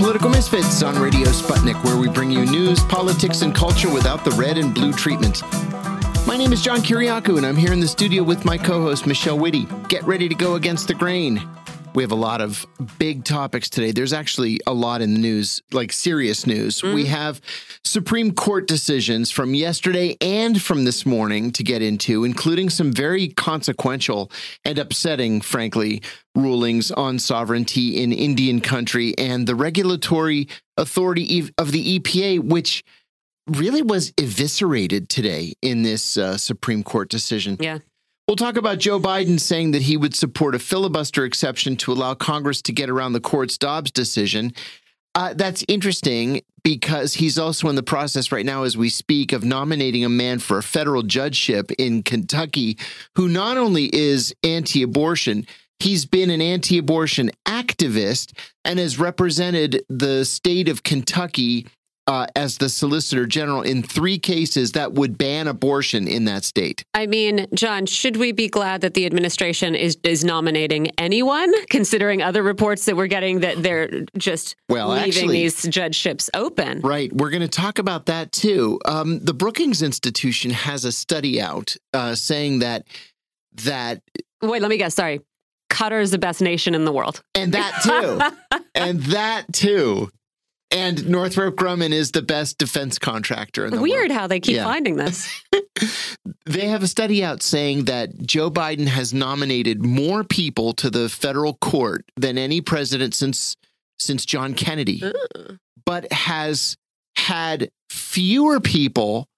Political Misfits on Radio Sputnik, where we bring you news, politics, and culture without the red and blue treatment. My name is John Kiriakou, and I'm here in the studio with my co host, Michelle Witte. Get ready to go against the grain. We have a lot of big topics today. There's actually a lot in the news, like serious news. Mm. We have Supreme Court decisions from yesterday and from this morning to get into, including some very consequential and upsetting, frankly, rulings on sovereignty in Indian country and the regulatory authority of the EPA, which really was eviscerated today in this uh, Supreme Court decision. Yeah. We'll talk about Joe Biden saying that he would support a filibuster exception to allow Congress to get around the court's Dobbs decision. Uh, that's interesting because he's also in the process right now, as we speak, of nominating a man for a federal judgeship in Kentucky who not only is anti abortion, he's been an anti abortion activist and has represented the state of Kentucky uh, as the Solicitor General in three cases that would ban abortion in that state. I mean, John, should we be glad that the administration is is nominating anyone, considering other reports that we're getting that they're just well, leaving actually, these judgeships open? Right. We're going to talk about that too. Um, the Brookings Institution has a study out uh, saying that that. Wait, let me guess. Sorry. Qatar is the best nation in the world. And that too. and that too. And Northrop Grumman is the best defense contractor in the Weird world. Weird how they keep yeah. finding this. they have a study out saying that Joe Biden has nominated more people to the federal court than any president since since John Kennedy, but has had fewer people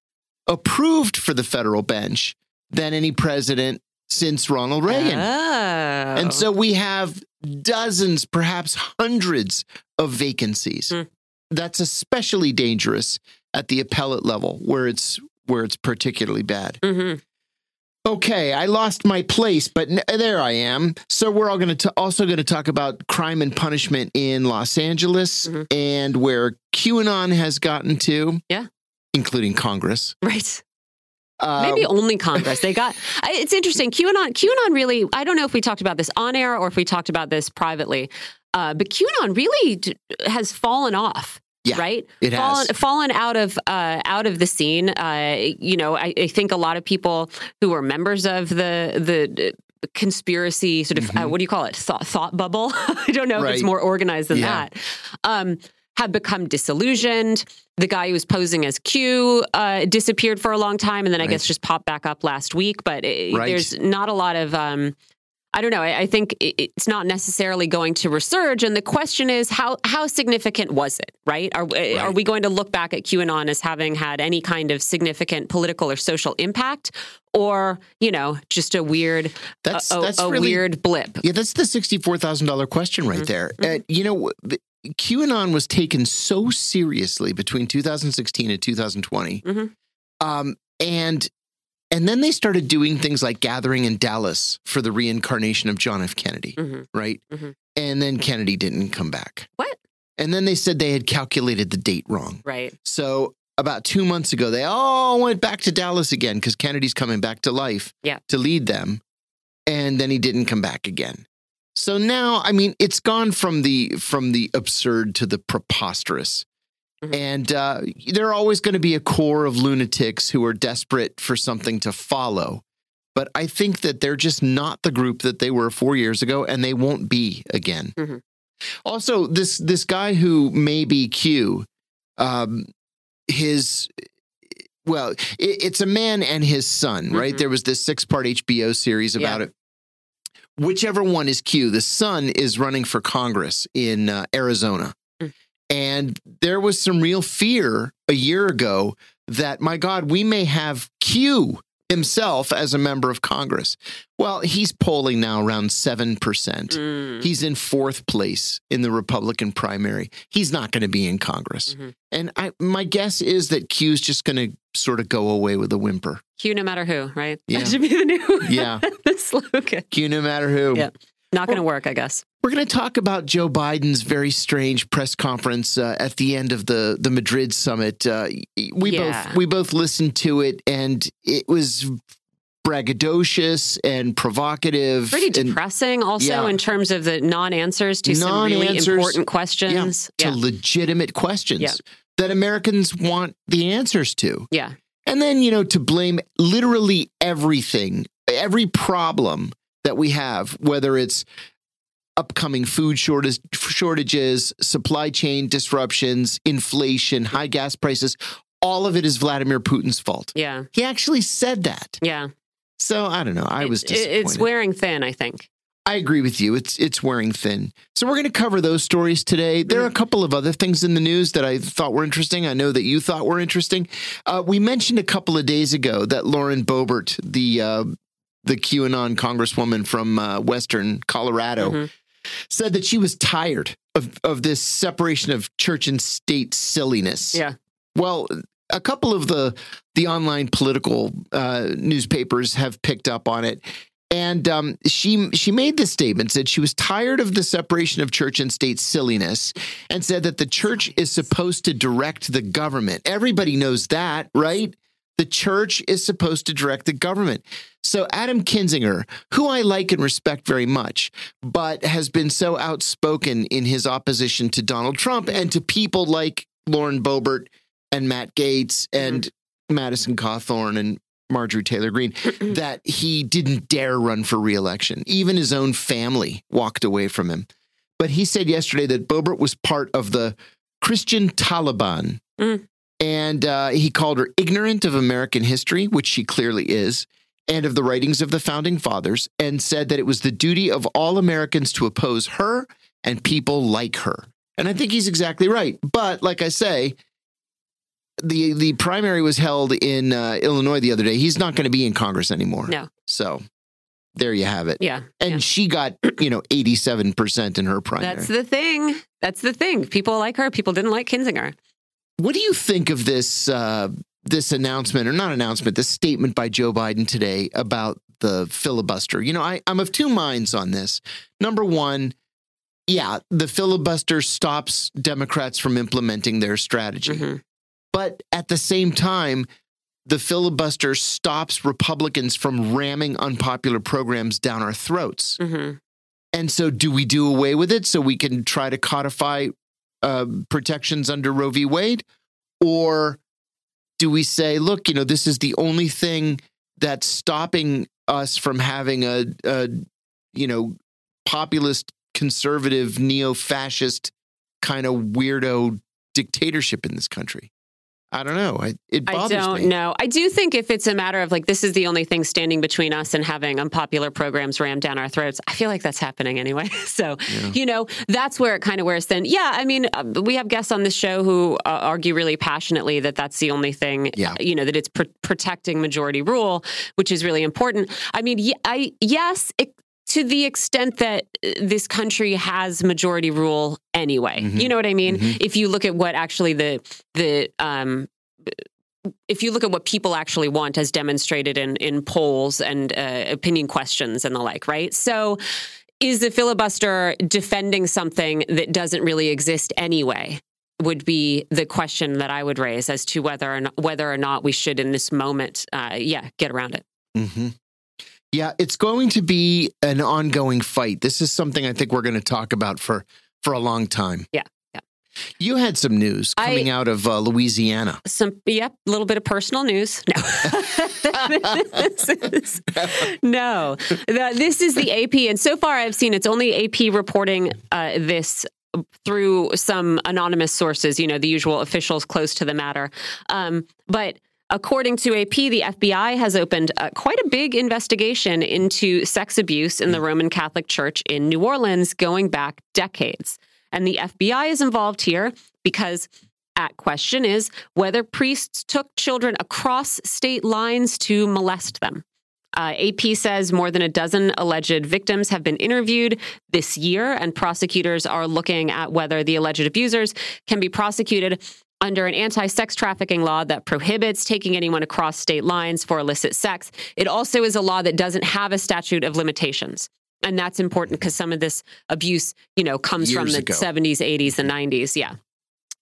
approved for the federal bench than any president since Ronald Reagan. Oh. And so we have dozens, perhaps hundreds of vacancies. Mm that's especially dangerous at the appellate level where it's where it's particularly bad. Mm-hmm. Okay, I lost my place, but n- there I am. So we're all going to also going to talk about crime and punishment in Los Angeles mm-hmm. and where QAnon has gotten to. Yeah, including Congress. Right. Um, Maybe only Congress. They got. It's interesting. QAnon. QAnon really. I don't know if we talked about this on air or if we talked about this privately. Uh, but QAnon really d- has fallen off. Yeah, right. It fallen, has fallen out of uh, out of the scene. Uh, you know, I, I, think a lot of people who were members of the the conspiracy sort of uh, mm-hmm. uh, what do you call it thought, thought bubble? I don't know right. if it's more organized than yeah. that. Um, have become disillusioned. The guy who was posing as Q uh, disappeared for a long time, and then I right. guess just popped back up last week. But it, right. there's not a lot of um, I don't know. I, I, think it's not necessarily going to resurge, and the question is how how significant was it? Right? Are right. are we going to look back at QAnon as having had any kind of significant political or social impact, or you know, just a weird that's, a, that's a really, weird blip? Yeah, that's the sixty four thousand dollar question right mm-hmm. there. Mm-hmm. Uh, you know. QAnon was taken so seriously between 2016 and 2020. Mm-hmm. Um, and and then they started doing things like gathering in Dallas for the reincarnation of John F. Kennedy, mm-hmm. right? Mm-hmm. And then Kennedy didn't come back. What? And then they said they had calculated the date wrong. Right. So about two months ago, they all went back to Dallas again because Kennedy's coming back to life yeah. to lead them. And then he didn't come back again. So now, I mean, it's gone from the from the absurd to the preposterous. Mm-hmm. And uh, there are always going to be a core of lunatics who are desperate for something to follow. But I think that they're just not the group that they were four years ago, and they won't be again. Mm-hmm. Also, this this guy who may be Q, um, his well, it, it's a man and his son, right? Mm-hmm. There was this six part HBO series about yeah. it. Whichever one is Q, the son is running for Congress in uh, Arizona. And there was some real fear a year ago that, my God, we may have Q himself as a member of Congress. Well, he's polling now around 7%. Mm. He's in fourth place in the Republican primary. He's not going to be in Congress. Mm-hmm. And I, my guess is that Q's just going to sort of go away with a whimper. Q no matter who, right? Yeah. That should be the new yeah. the slogan. Q no matter who. Yeah. Not going to work, I guess. We're going to talk about Joe Biden's very strange press conference uh, at the end of the the Madrid summit. Uh, we yeah. both we both listened to it, and it was braggadocious and provocative. Pretty depressing, and, also, yeah. in terms of the non answers to some really important questions. Yeah, to legitimate questions that Americans want the answers to. Yeah. And then, you know, to blame literally everything, every problem that we have, whether it's upcoming food shortage, shortages, supply chain disruptions, inflation, high gas prices, all of it is Vladimir Putin's fault. Yeah. He actually said that. Yeah. So I don't know. I was disappointed. It's wearing thin, I think. I agree with you. It's it's wearing thin. So we're going to cover those stories today. There are a mm-hmm. couple of other things in the news that I thought were interesting. I know that you thought were interesting. Uh, we mentioned a couple of days ago that Lauren Boebert, the uh, the QAnon congresswoman from uh, Western Colorado, mm-hmm. said that she was tired of of this separation of church and state silliness. Yeah. Well, a couple of the the online political uh, newspapers have picked up on it. And um, she she made this statement said she was tired of the separation of church and state silliness, and said that the church is supposed to direct the government. Everybody knows that, right? The church is supposed to direct the government. So Adam Kinzinger, who I like and respect very much, but has been so outspoken in his opposition to Donald Trump and to people like Lauren Boebert and Matt Gaetz and mm-hmm. Madison Cawthorn and Marjorie Taylor Greene that he didn't dare run for reelection. Even his own family walked away from him. But he said yesterday that Boebert was part of the Christian Taliban. Mm. And uh, he called her ignorant of American history, which she clearly is, and of the writings of the founding fathers, and said that it was the duty of all Americans to oppose her and people like her. And I think he's exactly right. But like I say, the the primary was held in uh, Illinois the other day. He's not going to be in Congress anymore. No. So there you have it. Yeah. And yeah. she got, you know, 87% in her primary. That's the thing. That's the thing. People like her. People didn't like Kinzinger. What do you think of this uh, this announcement or not announcement, this statement by Joe Biden today about the filibuster? You know, I, I'm of two minds on this. Number one, yeah, the filibuster stops Democrats from implementing their strategy. Mm-hmm. But at the same time, the filibuster stops Republicans from ramming unpopular programs down our throats. Mm-hmm. And so, do we do away with it so we can try to codify uh, protections under Roe v. Wade? Or do we say, look, you know, this is the only thing that's stopping us from having a, a you know, populist, conservative, neo fascist kind of weirdo dictatorship in this country? I don't know. I, it bothers me. I don't me. know. I do think if it's a matter of like this is the only thing standing between us and having unpopular programs rammed down our throats, I feel like that's happening anyway. so, yeah. you know, that's where it kind of wears thin. Yeah, I mean, uh, we have guests on this show who uh, argue really passionately that that's the only thing. Yeah. you know, that it's pr- protecting majority rule, which is really important. I mean, I yes, it, to the extent that uh, this country has majority rule anyway. Mm-hmm. You know what I mean? Mm-hmm. If you look at what actually the the um if you look at what people actually want as demonstrated in in polls and uh, opinion questions and the like, right? So is the filibuster defending something that doesn't really exist anyway? Would be the question that I would raise as to whether or not, whether or not we should, in this moment, uh, yeah, get around it. Mm-hmm. Yeah, it's going to be an ongoing fight. This is something I think we're going to talk about for for a long time. Yeah. Yeah. You had some news coming I, out of uh, Louisiana. Some, yep, a little bit of personal news. No, no, the, this is the AP, and so far I've seen it's only AP reporting uh, this through some anonymous sources. You know, the usual officials close to the matter, um, but According to AP, the FBI has opened uh, quite a big investigation into sex abuse in the Roman Catholic Church in New Orleans going back decades. And the FBI is involved here because at question is whether priests took children across state lines to molest them. Uh, AP says more than a dozen alleged victims have been interviewed this year, and prosecutors are looking at whether the alleged abusers can be prosecuted under an anti sex trafficking law that prohibits taking anyone across state lines for illicit sex. It also is a law that doesn't have a statute of limitations. And that's important because some of this abuse, you know, comes Years from the ago. 70s, 80s, and 90s. Yeah.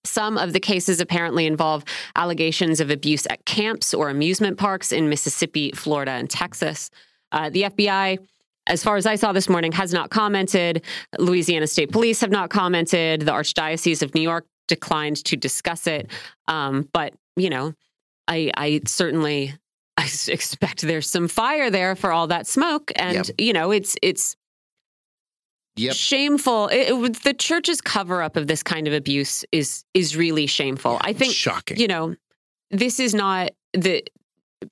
Some of the cases apparently involve allegations of abuse at camps or amusement parks in Mississippi, Florida, and Texas. Uh, the FBI, as far as I saw this morning, has not commented. Louisiana State Police have not commented. The Archdiocese of New York declined to discuss it. Um, but, you know, I, I certainly I expect there's some fire there for all that smoke. And, yep. you know, it's, it's, Yep. Shameful. It, it, the church's cover up of this kind of abuse is is really shameful. Yeah, I think shocking. You know, this is not the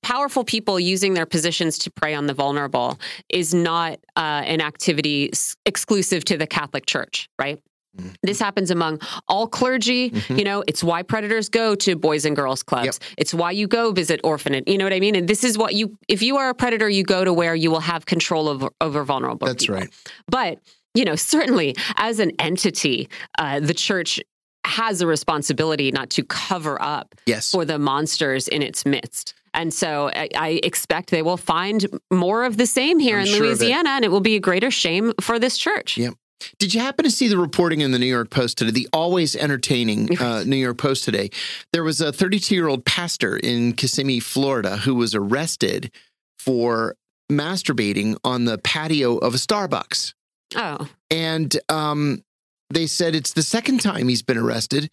powerful people using their positions to prey on the vulnerable is not uh, an activity exclusive to the Catholic Church, right? Mm-hmm. This happens among all clergy. Mm-hmm. You know, it's why predators go to boys and girls clubs. Yep. It's why you go visit orphanage. You know what I mean? And this is what you, if you are a predator, you go to where you will have control over, over vulnerable That's people. right. But you know, certainly as an entity, uh, the church has a responsibility not to cover up yes. for the monsters in its midst. And so I, I, expect they will find more of the same here I'm in sure Louisiana, and it will be a greater shame for this church. Yep. Did you happen to see the reporting in the New York Post today? The always entertaining uh, New York Post today. There was a 32 year old pastor in Kissimmee, Florida, who was arrested for masturbating on the patio of a Starbucks. Oh. And um, they said it's the second time he's been arrested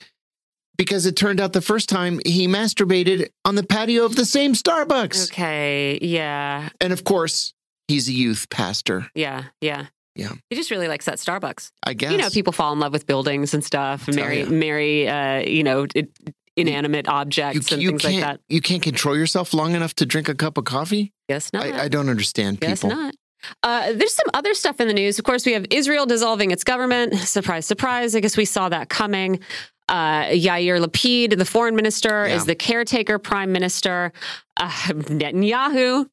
because it turned out the first time he masturbated on the patio of the same Starbucks. Okay. Yeah. And of course, he's a youth pastor. Yeah. Yeah. Yeah. He just really likes that Starbucks. I guess. You know, people fall in love with buildings and stuff, and marry, marry, uh, you know, it, inanimate objects you, you and things like that. You can't control yourself long enough to drink a cup of coffee? Yes, not. I, I don't understand people. Guess not. Uh, there's some other stuff in the news. Of course, we have Israel dissolving its government. Surprise, surprise. I guess we saw that coming. Uh, Yair Lapid, the foreign minister, yeah. is the caretaker prime minister. Uh, Netanyahu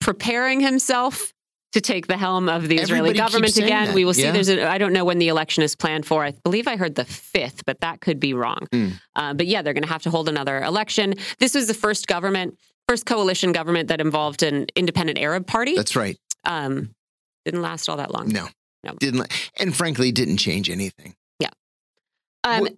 preparing himself to take the helm of the Israeli Everybody government again. That. We will see. Yeah. There's a, I don't know when the election is planned for. I believe I heard the fifth, but that could be wrong. Mm. Uh, but yeah, they're going to have to hold another election. This was the first government, first coalition government that involved an independent Arab party. That's right. Um, didn't last all that long. No, no, didn't, and frankly, didn't change anything. Yeah. Um,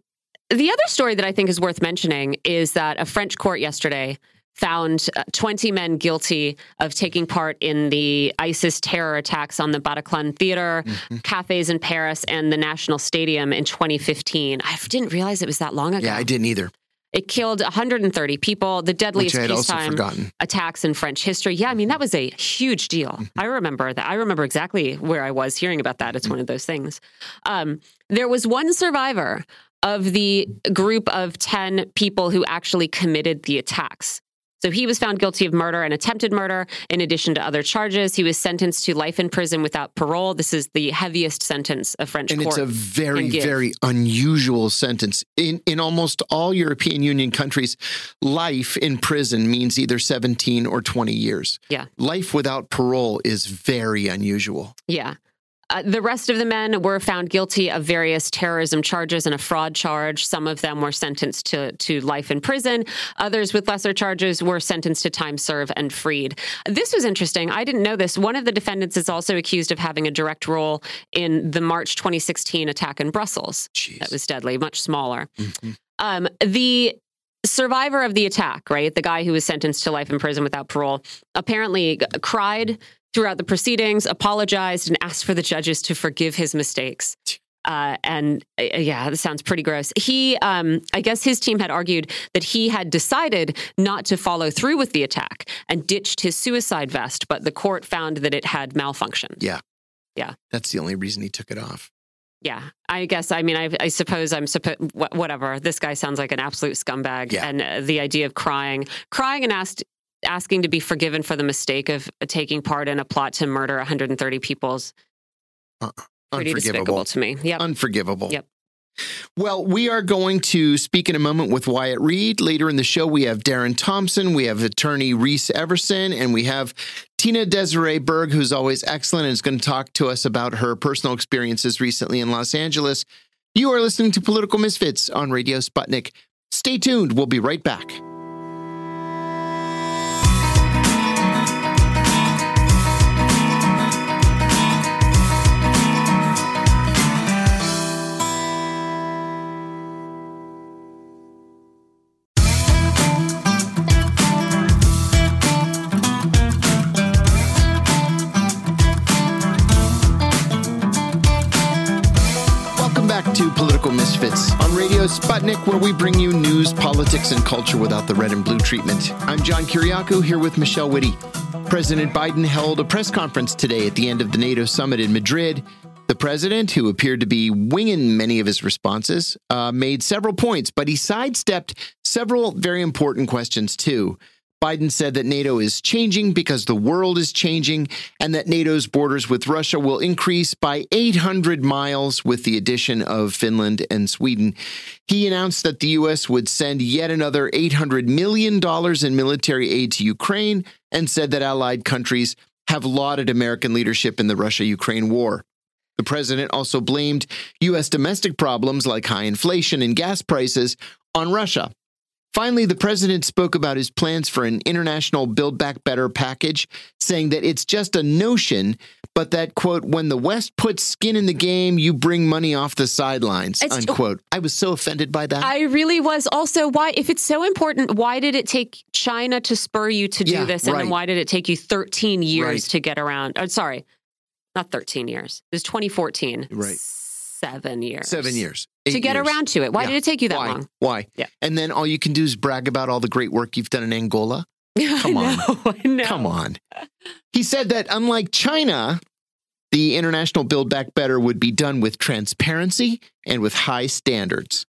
the other story that I think is worth mentioning is that a French court yesterday found uh, 20 men guilty of taking part in the ISIS terror attacks on the Bataclan Theater, mm-hmm. cafes in Paris, and the National Stadium in 2015. I didn't realize it was that long ago. Yeah, I didn't either. It killed 130 people, the deadliest peacetime attacks in French history. Yeah, I mean, that was a huge deal. Mm-hmm. I remember that. I remember exactly where I was hearing about that. It's mm-hmm. one of those things. Um, there was one survivor of the group of 10 people who actually committed the attacks. So he was found guilty of murder and attempted murder in addition to other charges. He was sentenced to life in prison without parole. This is the heaviest sentence of French and court. And it's a very, very unusual sentence. In in almost all European Union countries, life in prison means either 17 or 20 years. Yeah. Life without parole is very unusual. Yeah. Uh, the rest of the men were found guilty of various terrorism charges and a fraud charge. Some of them were sentenced to, to life in prison. Others with lesser charges were sentenced to time serve and freed. This was interesting. I didn't know this. One of the defendants is also accused of having a direct role in the March 2016 attack in Brussels. Jeez. That was deadly, much smaller. Mm-hmm. Um, the survivor of the attack, right, the guy who was sentenced to life in prison without parole, apparently cried throughout the proceedings, apologized, and asked for the judges to forgive his mistakes. Uh, and uh, yeah, this sounds pretty gross. He, um, I guess his team had argued that he had decided not to follow through with the attack and ditched his suicide vest, but the court found that it had malfunctioned. Yeah. Yeah. That's the only reason he took it off. Yeah, I guess. I mean, I, I suppose I'm supposed. Whatever. This guy sounds like an absolute scumbag. Yeah. And uh, the idea of crying, crying, and asked asking to be forgiven for the mistake of taking part in a plot to murder 130 people's uh, pretty despicable to me. Yep. Unforgivable. Yep. Well, we are going to speak in a moment with Wyatt Reed. Later in the show, we have Darren Thompson, we have attorney Reese Everson, and we have Tina Desiree Berg, who's always excellent and is going to talk to us about her personal experiences recently in Los Angeles. You are listening to Political Misfits on Radio Sputnik. Stay tuned. We'll be right back. Sputnik, where we bring you news, politics, and culture without the red and blue treatment. I'm John Kiriakou here with Michelle Witte. President Biden held a press conference today at the end of the NATO summit in Madrid. The president, who appeared to be winging many of his responses, uh, made several points, but he sidestepped several very important questions too. Biden said that NATO is changing because the world is changing and that NATO's borders with Russia will increase by 800 miles with the addition of Finland and Sweden. He announced that the U.S. would send yet another $800 million in military aid to Ukraine and said that allied countries have lauded American leadership in the Russia Ukraine war. The president also blamed U.S. domestic problems like high inflation and gas prices on Russia. Finally, the president spoke about his plans for an international Build Back Better package, saying that it's just a notion, but that, quote, when the West puts skin in the game, you bring money off the sidelines, it's, unquote. I was so offended by that. I really was. Also, why, if it's so important, why did it take China to spur you to do yeah, this? And right. then why did it take you 13 years right. to get around? Oh, sorry, not 13 years. It was 2014. Right seven years. Seven years. to get years. around to it. Why yeah. did it take you that Why? long? Why? Yeah. And then all you can do is brag about all the great work you've done in Angola. Come on. Come on. He said that unlike China, the International Build Back Better would be done with transparency and with high standards.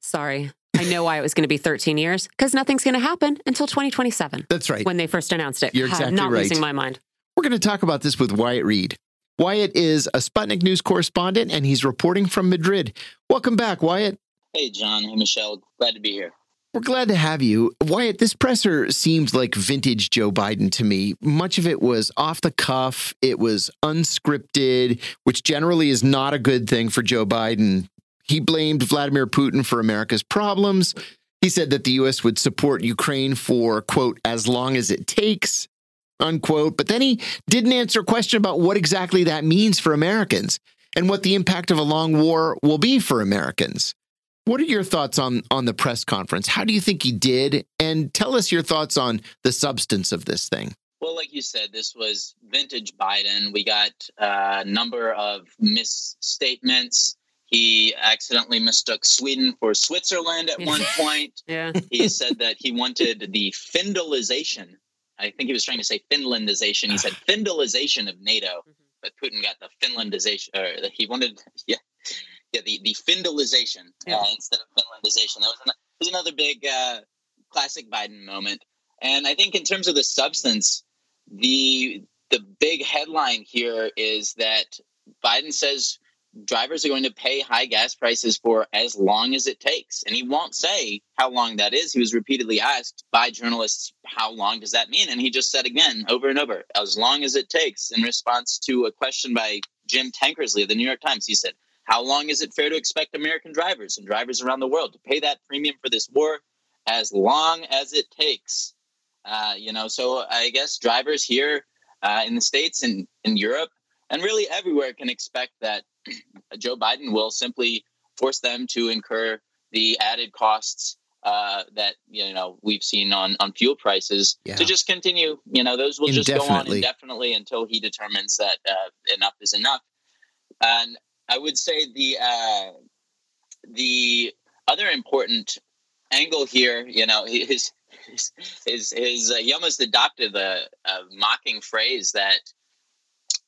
Sorry. I know why it was going to be 13 years because nothing's going to happen until 2027. That's right. When they first announced it. You're exactly I'm not right. losing my mind. We're going to talk about this with Wyatt Reed. Wyatt is a Sputnik News correspondent and he's reporting from Madrid. Welcome back, Wyatt. Hey, John. Hey, Michelle. Glad to be here. We're glad to have you. Wyatt, this presser seemed like vintage Joe Biden to me. Much of it was off the cuff, it was unscripted, which generally is not a good thing for Joe Biden. He blamed Vladimir Putin for America's problems. He said that the U.S. would support Ukraine for, quote, as long as it takes unquote. But then he didn't answer a question about what exactly that means for Americans and what the impact of a long war will be for Americans. What are your thoughts on on the press conference? How do you think he did? And tell us your thoughts on the substance of this thing. Well, like you said, this was vintage Biden. We got a number of misstatements. He accidentally mistook Sweden for Switzerland at one point. yeah. He said that he wanted the Findalization I think he was trying to say Finlandization. He said Findalization of NATO, mm-hmm. but Putin got the Finlandization, or he wanted, yeah, yeah, the the Findalization yeah. uh, instead of Finlandization. That was, an, was another big uh, classic Biden moment. And I think in terms of the substance, the the big headline here is that Biden says drivers are going to pay high gas prices for as long as it takes. And he won't say how long that is. He was repeatedly asked by journalists, how long does that mean? And he just said again, over and over, as long as it takes, in response to a question by Jim Tankersley of the New York Times. He said, How long is it fair to expect American drivers and drivers around the world to pay that premium for this war? As long as it takes. Uh, you know, so I guess drivers here uh, in the States and in Europe and really everywhere can expect that Joe Biden will simply force them to incur the added costs uh, that you know we've seen on on fuel prices yeah. to just continue. You know, those will just go on indefinitely until he determines that uh, enough is enough. And I would say the uh, the other important angle here, you know, his his his, his uh, he almost adopted the mocking phrase that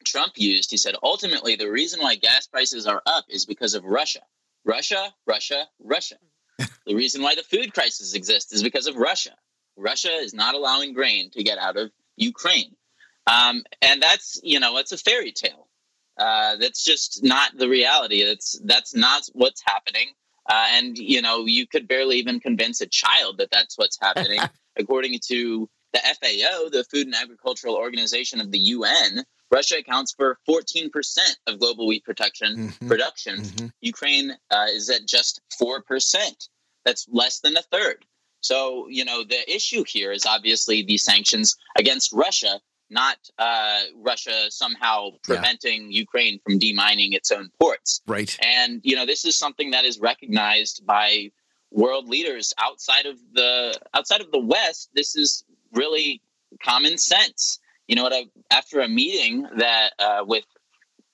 Trump used. He said, ultimately, the reason why gas prices are up is because of Russia. Russia, Russia, Russia. the reason why the food crisis exists is because of Russia. Russia is not allowing grain to get out of Ukraine. Um, and that's, you know, it's a fairy tale. Uh, that's just not the reality. It's that's not what's happening. Uh, and you know, you could barely even convince a child that that's what's happening. According to the FAO, the Food and Agricultural Organization of the UN, Russia accounts for 14% of global wheat production. Mm-hmm. Production. Mm-hmm. Ukraine uh, is at just 4%. That's less than a third. So, you know, the issue here is obviously the sanctions against Russia, not uh, Russia somehow preventing yeah. Ukraine from demining its own ports. Right. And, you know, this is something that is recognized by world leaders outside of the outside of the West. This is really common sense you know what? I, after a meeting that uh, with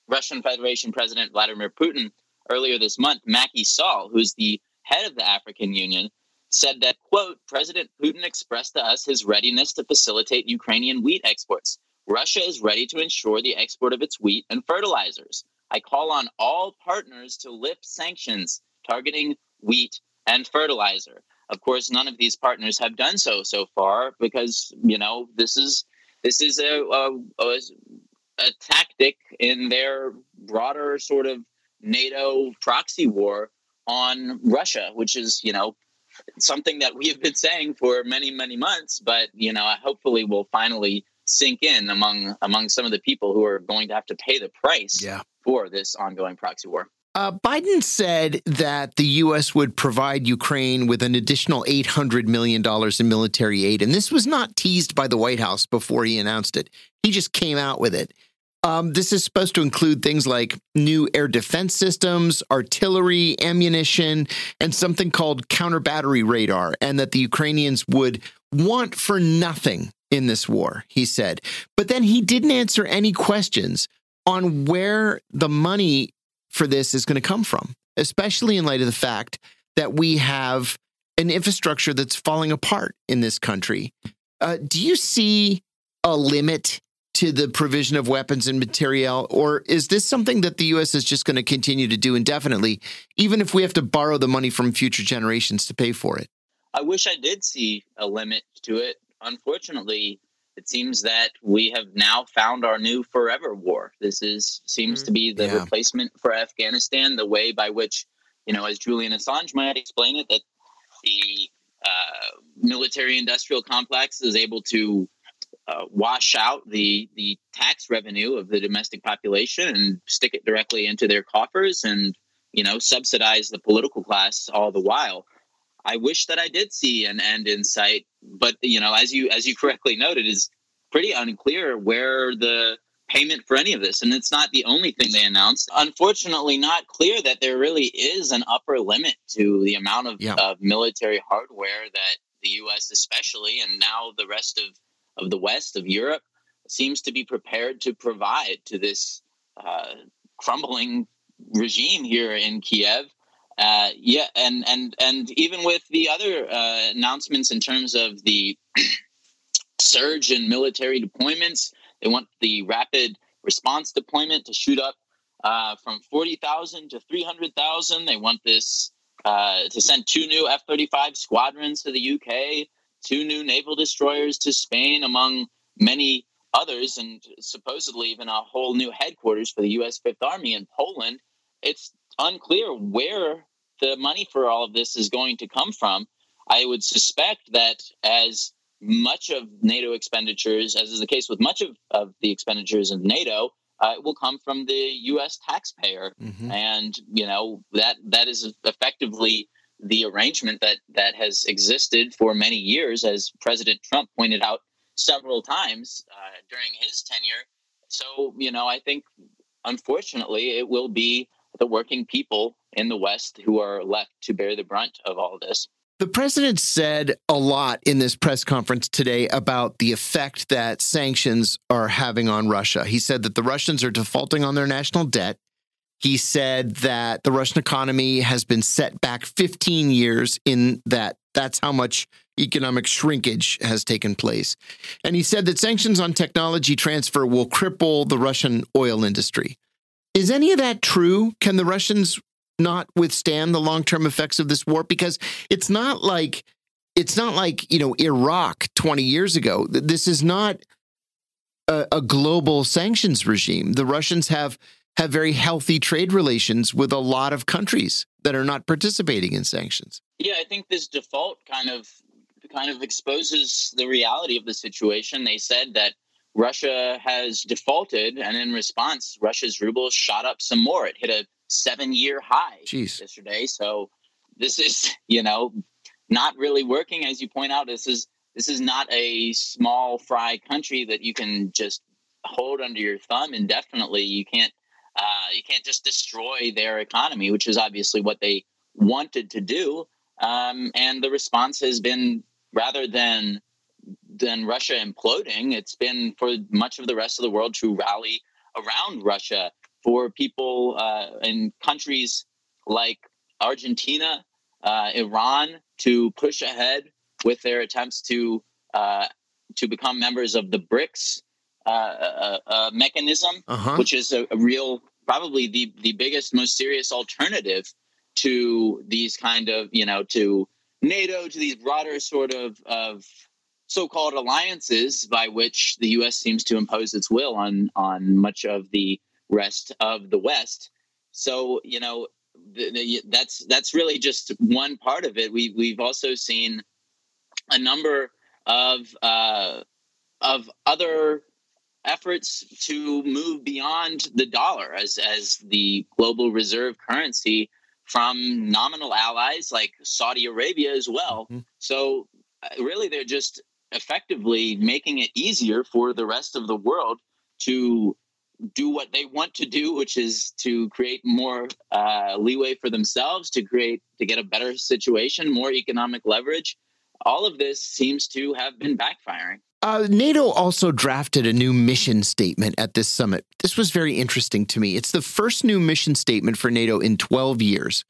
Russian Federation President Vladimir Putin earlier this month, Macky Sall, who's the head of the African Union, said that, quote, President Putin expressed to us his readiness to facilitate Ukrainian wheat exports. Russia is ready to ensure the export of its wheat and fertilizers. I call on all partners to lift sanctions targeting wheat and fertilizer. Of course, none of these partners have done so so far because you know this is this is a, a, a, a tactic in their broader sort of NATO proxy war on Russia, which is you know something that we have been saying for many many months, but you know hopefully will finally sink in among among some of the people who are going to have to pay the price yeah. for this ongoing proxy war. Uh, Biden said that the U.S. would provide Ukraine with an additional $800 million in military aid. And this was not teased by the White House before he announced it. He just came out with it. Um, this is supposed to include things like new air defense systems, artillery, ammunition, and something called counter battery radar, and that the Ukrainians would want for nothing in this war, he said. But then he didn't answer any questions on where the money for this is going to come from, especially in light of the fact that we have an infrastructure that's falling apart in this country. Uh, do you see a limit to the provision of weapons and materiel, or is this something that the U.S. is just going to continue to do indefinitely, even if we have to borrow the money from future generations to pay for it? I wish I did see a limit to it. Unfortunately, it seems that we have now found our new forever war. This is seems mm-hmm. to be the yeah. replacement for Afghanistan, the way by which, you know, as Julian Assange might explain it, that the uh, military industrial complex is able to uh, wash out the the tax revenue of the domestic population and stick it directly into their coffers and you know subsidize the political class all the while. I wish that I did see an end in sight, but you know, as you as you correctly noted, is pretty unclear where the payment for any of this. And it's not the only thing they announced. Unfortunately, not clear that there really is an upper limit to the amount of, yeah. of military hardware that the U.S. especially, and now the rest of of the West of Europe, seems to be prepared to provide to this uh, crumbling regime here in Kiev. Uh, yeah, and and and even with the other uh, announcements in terms of the surge in military deployments, they want the rapid response deployment to shoot up uh, from forty thousand to three hundred thousand. They want this uh, to send two new F thirty five squadrons to the UK, two new naval destroyers to Spain, among many others, and supposedly even a whole new headquarters for the U.S. Fifth Army in Poland. It's unclear where the money for all of this is going to come from. I would suspect that as much of NATO expenditures, as is the case with much of, of the expenditures of NATO, uh, will come from the U.S. taxpayer, mm-hmm. and you know that that is effectively the arrangement that that has existed for many years, as President Trump pointed out several times uh, during his tenure. So you know, I think unfortunately it will be the working people in the West who are left to bear the brunt of all this. The president said a lot in this press conference today about the effect that sanctions are having on Russia. He said that the Russians are defaulting on their national debt. He said that the Russian economy has been set back 15 years in that that's how much economic shrinkage has taken place. And he said that sanctions on technology transfer will cripple the Russian oil industry. Is any of that true? Can the Russians not withstand the long-term effects of this war? Because it's not like it's not like, you know, Iraq 20 years ago. This is not a, a global sanctions regime. The Russians have have very healthy trade relations with a lot of countries that are not participating in sanctions. Yeah, I think this default kind of kind of exposes the reality of the situation. They said that Russia has defaulted, and in response, Russia's ruble shot up some more. It hit a seven-year high Jeez. yesterday. So this is, you know, not really working. As you point out, this is this is not a small fry country that you can just hold under your thumb indefinitely. You can't uh, you can't just destroy their economy, which is obviously what they wanted to do. Um, and the response has been rather than than Russia imploding, it's been for much of the rest of the world to rally around Russia. For people uh, in countries like Argentina uh, Iran to push ahead with their attempts to uh, to become members of the BRICS uh, uh, uh, mechanism, uh-huh. which is a, a, real, probably the the biggest, most serious alternative to these kind of you know to NATO, to these broader sort of of so-called alliances by which the U.S. seems to impose its will on on much of the rest of the West. So you know the, the, that's that's really just one part of it. We we've also seen a number of uh, of other efforts to move beyond the dollar as as the global reserve currency from nominal allies like Saudi Arabia as well. Mm-hmm. So uh, really, they're just effectively making it easier for the rest of the world to do what they want to do, which is to create more uh, leeway for themselves, to create to get a better situation, more economic leverage. All of this seems to have been backfiring. Uh, NATO also drafted a new mission statement at this summit. This was very interesting to me. It's the first new mission statement for NATO in 12 years.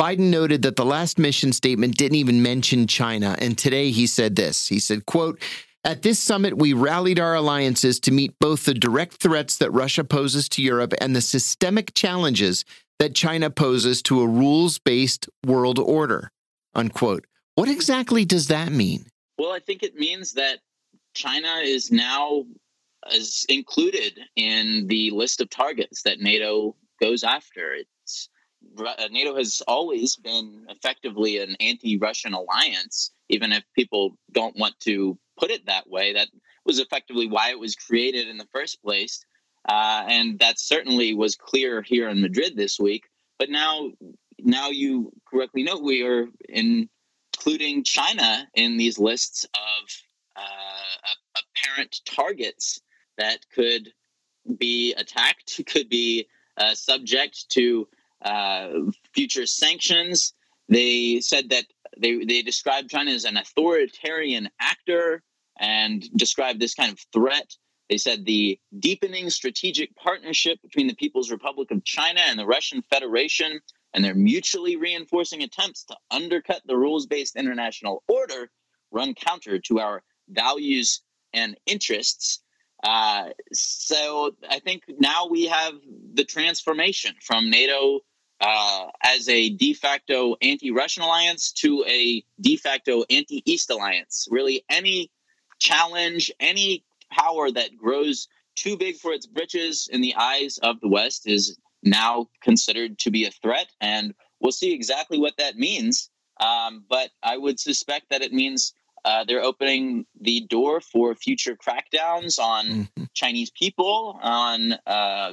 Biden noted that the last mission statement didn't even mention China, and today he said this. He said, quote, at this summit, we rallied our alliances to meet both the direct threats that Russia poses to Europe and the systemic challenges that China poses to a rules based world order. Unquote. What exactly does that mean? Well, I think it means that China is now is included in the list of targets that NATO goes after. It's NATO has always been effectively an anti-Russian alliance, even if people don't want to put it that way. That was effectively why it was created in the first place, uh, and that certainly was clear here in Madrid this week. But now, now you correctly note we are including China in these lists of uh, apparent targets that could be attacked, could be uh, subject to uh, future sanctions. They said that they, they described China as an authoritarian actor and described this kind of threat. They said the deepening strategic partnership between the People's Republic of China and the Russian Federation and their mutually reinforcing attempts to undercut the rules based international order run counter to our values and interests. Uh, so I think now we have the transformation from NATO uh, as a de facto anti Russian alliance to a de facto anti East alliance. Really, any challenge, any power that grows too big for its britches in the eyes of the West is now considered to be a threat. And we'll see exactly what that means. Um, but I would suspect that it means uh, they're opening the door for future crackdowns on mm-hmm. Chinese people, on uh,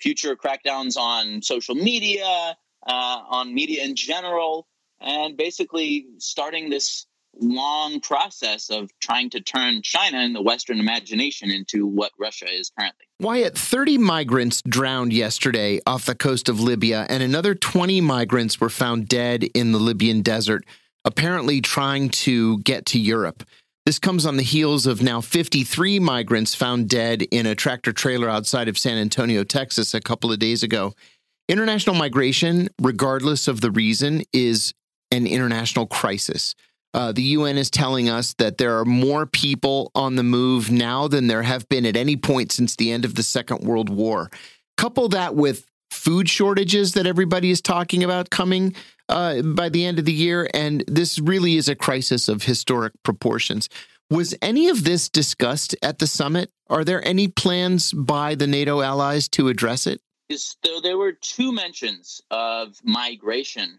future crackdowns on social media, uh, on media in general, and basically starting this long process of trying to turn China and the Western imagination into what Russia is currently. Wyatt, 30 migrants drowned yesterday off the coast of Libya, and another 20 migrants were found dead in the Libyan desert, apparently trying to get to Europe. This comes on the heels of now 53 migrants found dead in a tractor trailer outside of San Antonio, Texas, a couple of days ago. International migration, regardless of the reason, is an international crisis. Uh, the UN is telling us that there are more people on the move now than there have been at any point since the end of the Second World War. Couple that with food shortages that everybody is talking about coming uh, by the end of the year. And this really is a crisis of historic proportions. Was any of this discussed at the summit? Are there any plans by the NATO allies to address it? So there were two mentions of migration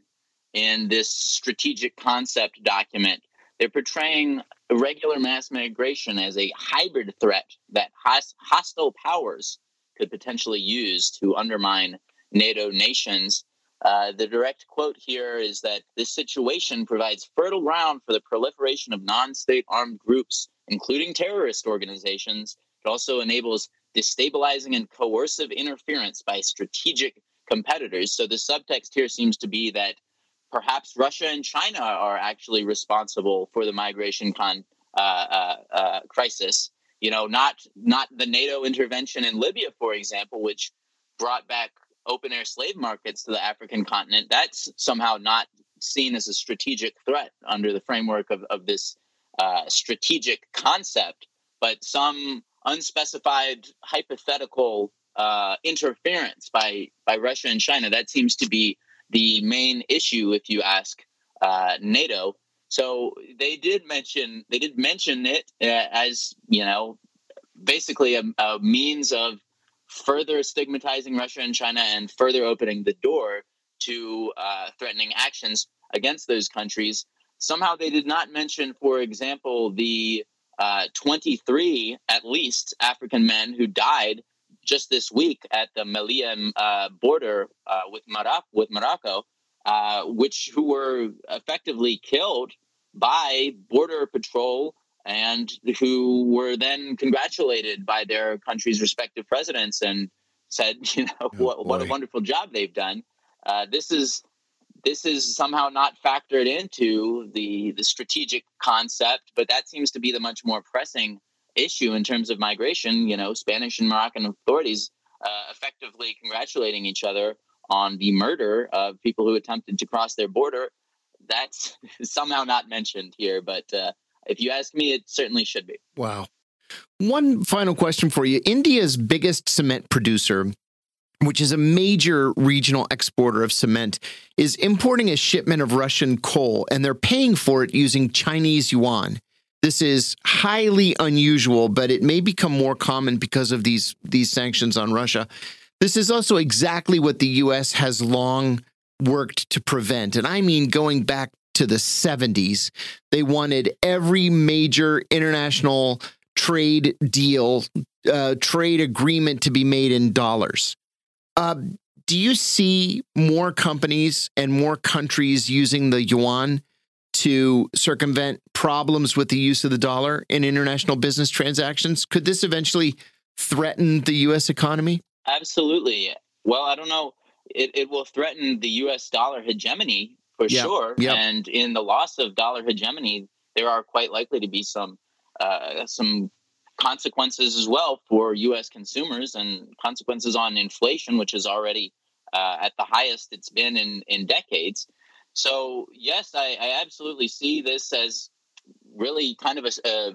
in this strategic concept document. They're portraying irregular mass migration as a hybrid threat that hostile powers could potentially use to undermine NATO nations. Uh, the direct quote here is that this situation provides fertile ground for the proliferation of non state armed groups, including terrorist organizations. It also enables destabilizing and coercive interference by strategic competitors. So the subtext here seems to be that perhaps Russia and China are actually responsible for the migration con, uh, uh, uh crisis. You know, not not the NATO intervention in Libya, for example, which brought back open air slave markets to the African continent. That's somehow not seen as a strategic threat under the framework of, of this uh, strategic concept, but some unspecified hypothetical uh, interference by by Russia and China. That seems to be the main issue, if you ask uh, NATO. So they did mention they did mention it uh, as you know basically a, a means of further stigmatizing Russia and China and further opening the door to uh, threatening actions against those countries. Somehow they did not mention, for example, the uh, 23 at least African men who died just this week at the Melilla uh, border uh, with, Morocco, with Morocco, uh, which who were effectively killed by border patrol and who were then congratulated by their country's respective presidents and said, you know, oh, what, what, a wonderful job they've done. Uh, this is this is somehow not factored into the the strategic concept, but that seems to be the much more pressing issue in terms of migration. You know, Spanish and Moroccan authorities uh, effectively congratulating each other on the murder of people who attempted to cross their border. That's somehow not mentioned here, but uh, if you ask me, it certainly should be. Wow. One final question for you. India's biggest cement producer, which is a major regional exporter of cement, is importing a shipment of Russian coal and they're paying for it using Chinese yuan. This is highly unusual, but it may become more common because of these, these sanctions on Russia. This is also exactly what the US has long worked to prevent. And I mean, going back to the 70s. They wanted every major international trade deal, uh, trade agreement to be made in dollars. Uh, do you see more companies and more countries using the yuan to circumvent problems with the use of the dollar in international business transactions? Could this eventually threaten the U.S. economy? Absolutely. Well, I don't know. It, it will threaten the U.S. dollar hegemony for yep. sure. Yep. And in the loss of dollar hegemony, there are quite likely to be some uh, some consequences as well for U.S. consumers and consequences on inflation, which is already uh, at the highest it's been in in decades. So yes, I, I absolutely see this as really kind of a, a,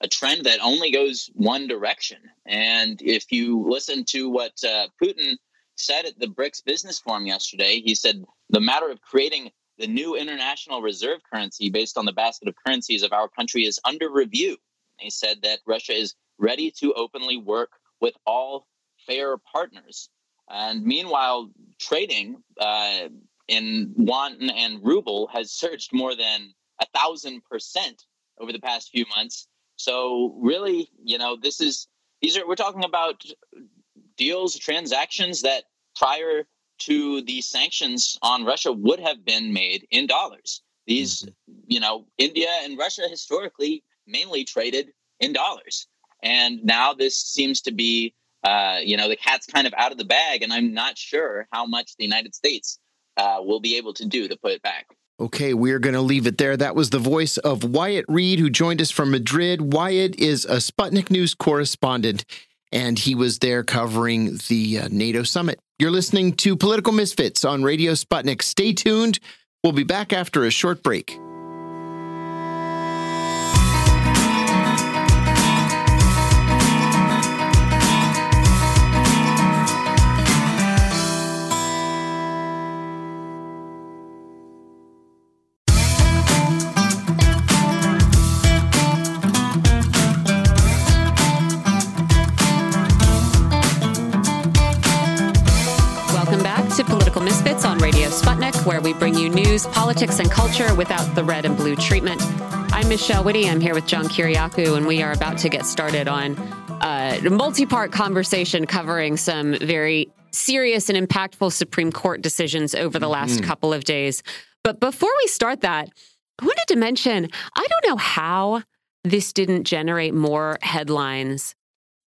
a trend that only goes one direction. And if you listen to what uh, Putin said at the BRICS Business Forum yesterday, he said the matter of creating the new international reserve currency based on the basket of currencies of our country is under review. He said that Russia is ready to openly work with all fair partners. And meanwhile, trading uh, in yuan and ruble has surged more than a thousand percent over the past few months. So really, you know, this is these are we're talking about deals, transactions that prior to the sanctions on Russia would have been made in dollars. These, mm-hmm. you know, India and Russia historically mainly traded in dollars. And now this seems to be, uh, you know, the cat's kind of out of the bag. And I'm not sure how much the United States uh, will be able to do to put it back. Okay, we're going to leave it there. That was the voice of Wyatt Reed, who joined us from Madrid. Wyatt is a Sputnik News correspondent and he was there covering the uh, NATO summit. You're listening to Political Misfits on Radio Sputnik. Stay tuned. We'll be back after a short break. Where we bring you news, politics, and culture without the red and blue treatment. I'm Michelle Witte. I'm here with John Kiriakou, and we are about to get started on a multi part conversation covering some very serious and impactful Supreme Court decisions over the last mm-hmm. couple of days. But before we start that, I wanted to mention I don't know how this didn't generate more headlines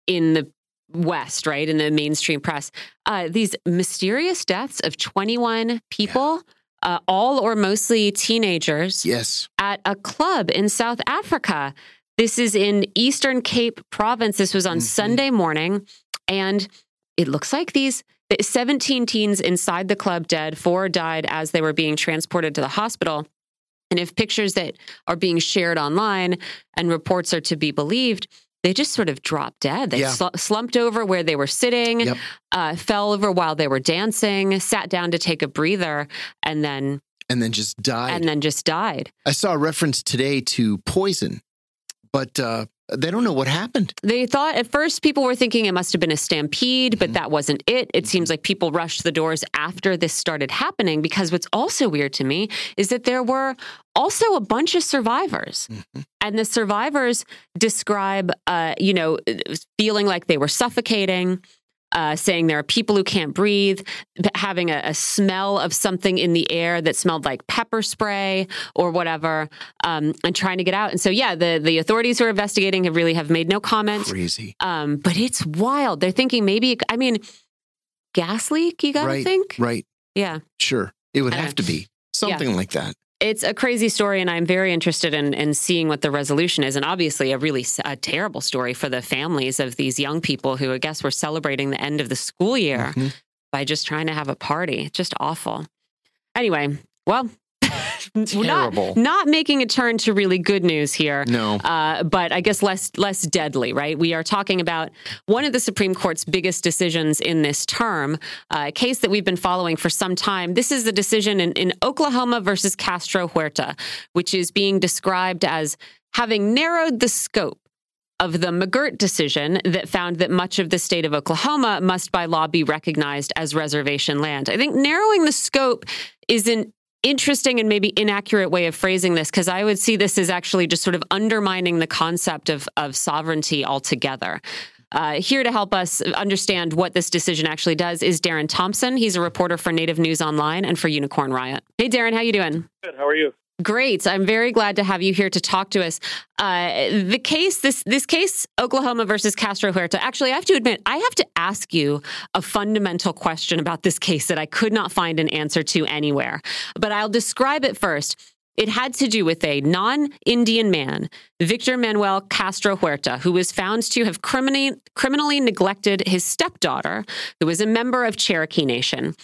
in the West, right, in the mainstream press, uh, these mysterious deaths of 21 people, yeah. uh, all or mostly teenagers, yes, at a club in South Africa. This is in Eastern Cape Province. This was on mm-hmm. Sunday morning, and it looks like these 17 teens inside the club dead, four died as they were being transported to the hospital. And if pictures that are being shared online and reports are to be believed, they just sort of dropped dead. They yeah. sl- slumped over where they were sitting, yep. uh, fell over while they were dancing, sat down to take a breather, and then and then just died. And then just died. I saw a reference today to poison, but uh, they don't know what happened. They thought at first people were thinking it must have been a stampede, but mm-hmm. that wasn't it. It seems like people rushed the doors after this started happening because what's also weird to me is that there were also a bunch of survivors. Mm-hmm. And the survivors describe, uh, you know, feeling like they were suffocating, uh, saying there are people who can't breathe, having a, a, smell of something in the air that smelled like pepper spray or whatever, um, and trying to get out. And so, yeah, the the authorities who are investigating have really have made no comment. Crazy, um, but it's wild. They're thinking maybe. I mean, gas leak. You got to right, think, right? Yeah, sure. It would have to be something yeah. like that it's a crazy story, and I'm very interested in, in seeing what the resolution is. And obviously, a really a terrible story for the families of these young people who I guess were celebrating the end of the school year mm-hmm. by just trying to have a party. Just awful. Anyway, well, Terrible. Not, not making a turn to really good news here. No. Uh, but I guess less less deadly, right? We are talking about one of the Supreme Court's biggest decisions in this term, uh, a case that we've been following for some time. This is the decision in, in Oklahoma versus Castro Huerta, which is being described as having narrowed the scope of the McGirt decision that found that much of the state of Oklahoma must by law be recognized as reservation land. I think narrowing the scope isn't interesting and maybe inaccurate way of phrasing this because I would see this as actually just sort of undermining the concept of, of sovereignty altogether. Uh, here to help us understand what this decision actually does is Darren Thompson. He's a reporter for Native News Online and for Unicorn Riot. Hey, Darren, how you doing? Good. How are you? Great. I'm very glad to have you here to talk to us. Uh, the case, this this case, Oklahoma versus Castro Huerta. Actually, I have to admit, I have to ask you a fundamental question about this case that I could not find an answer to anywhere. But I'll describe it first. It had to do with a non Indian man, Victor Manuel Castro Huerta, who was found to have criminally, criminally neglected his stepdaughter, who was a member of Cherokee Nation.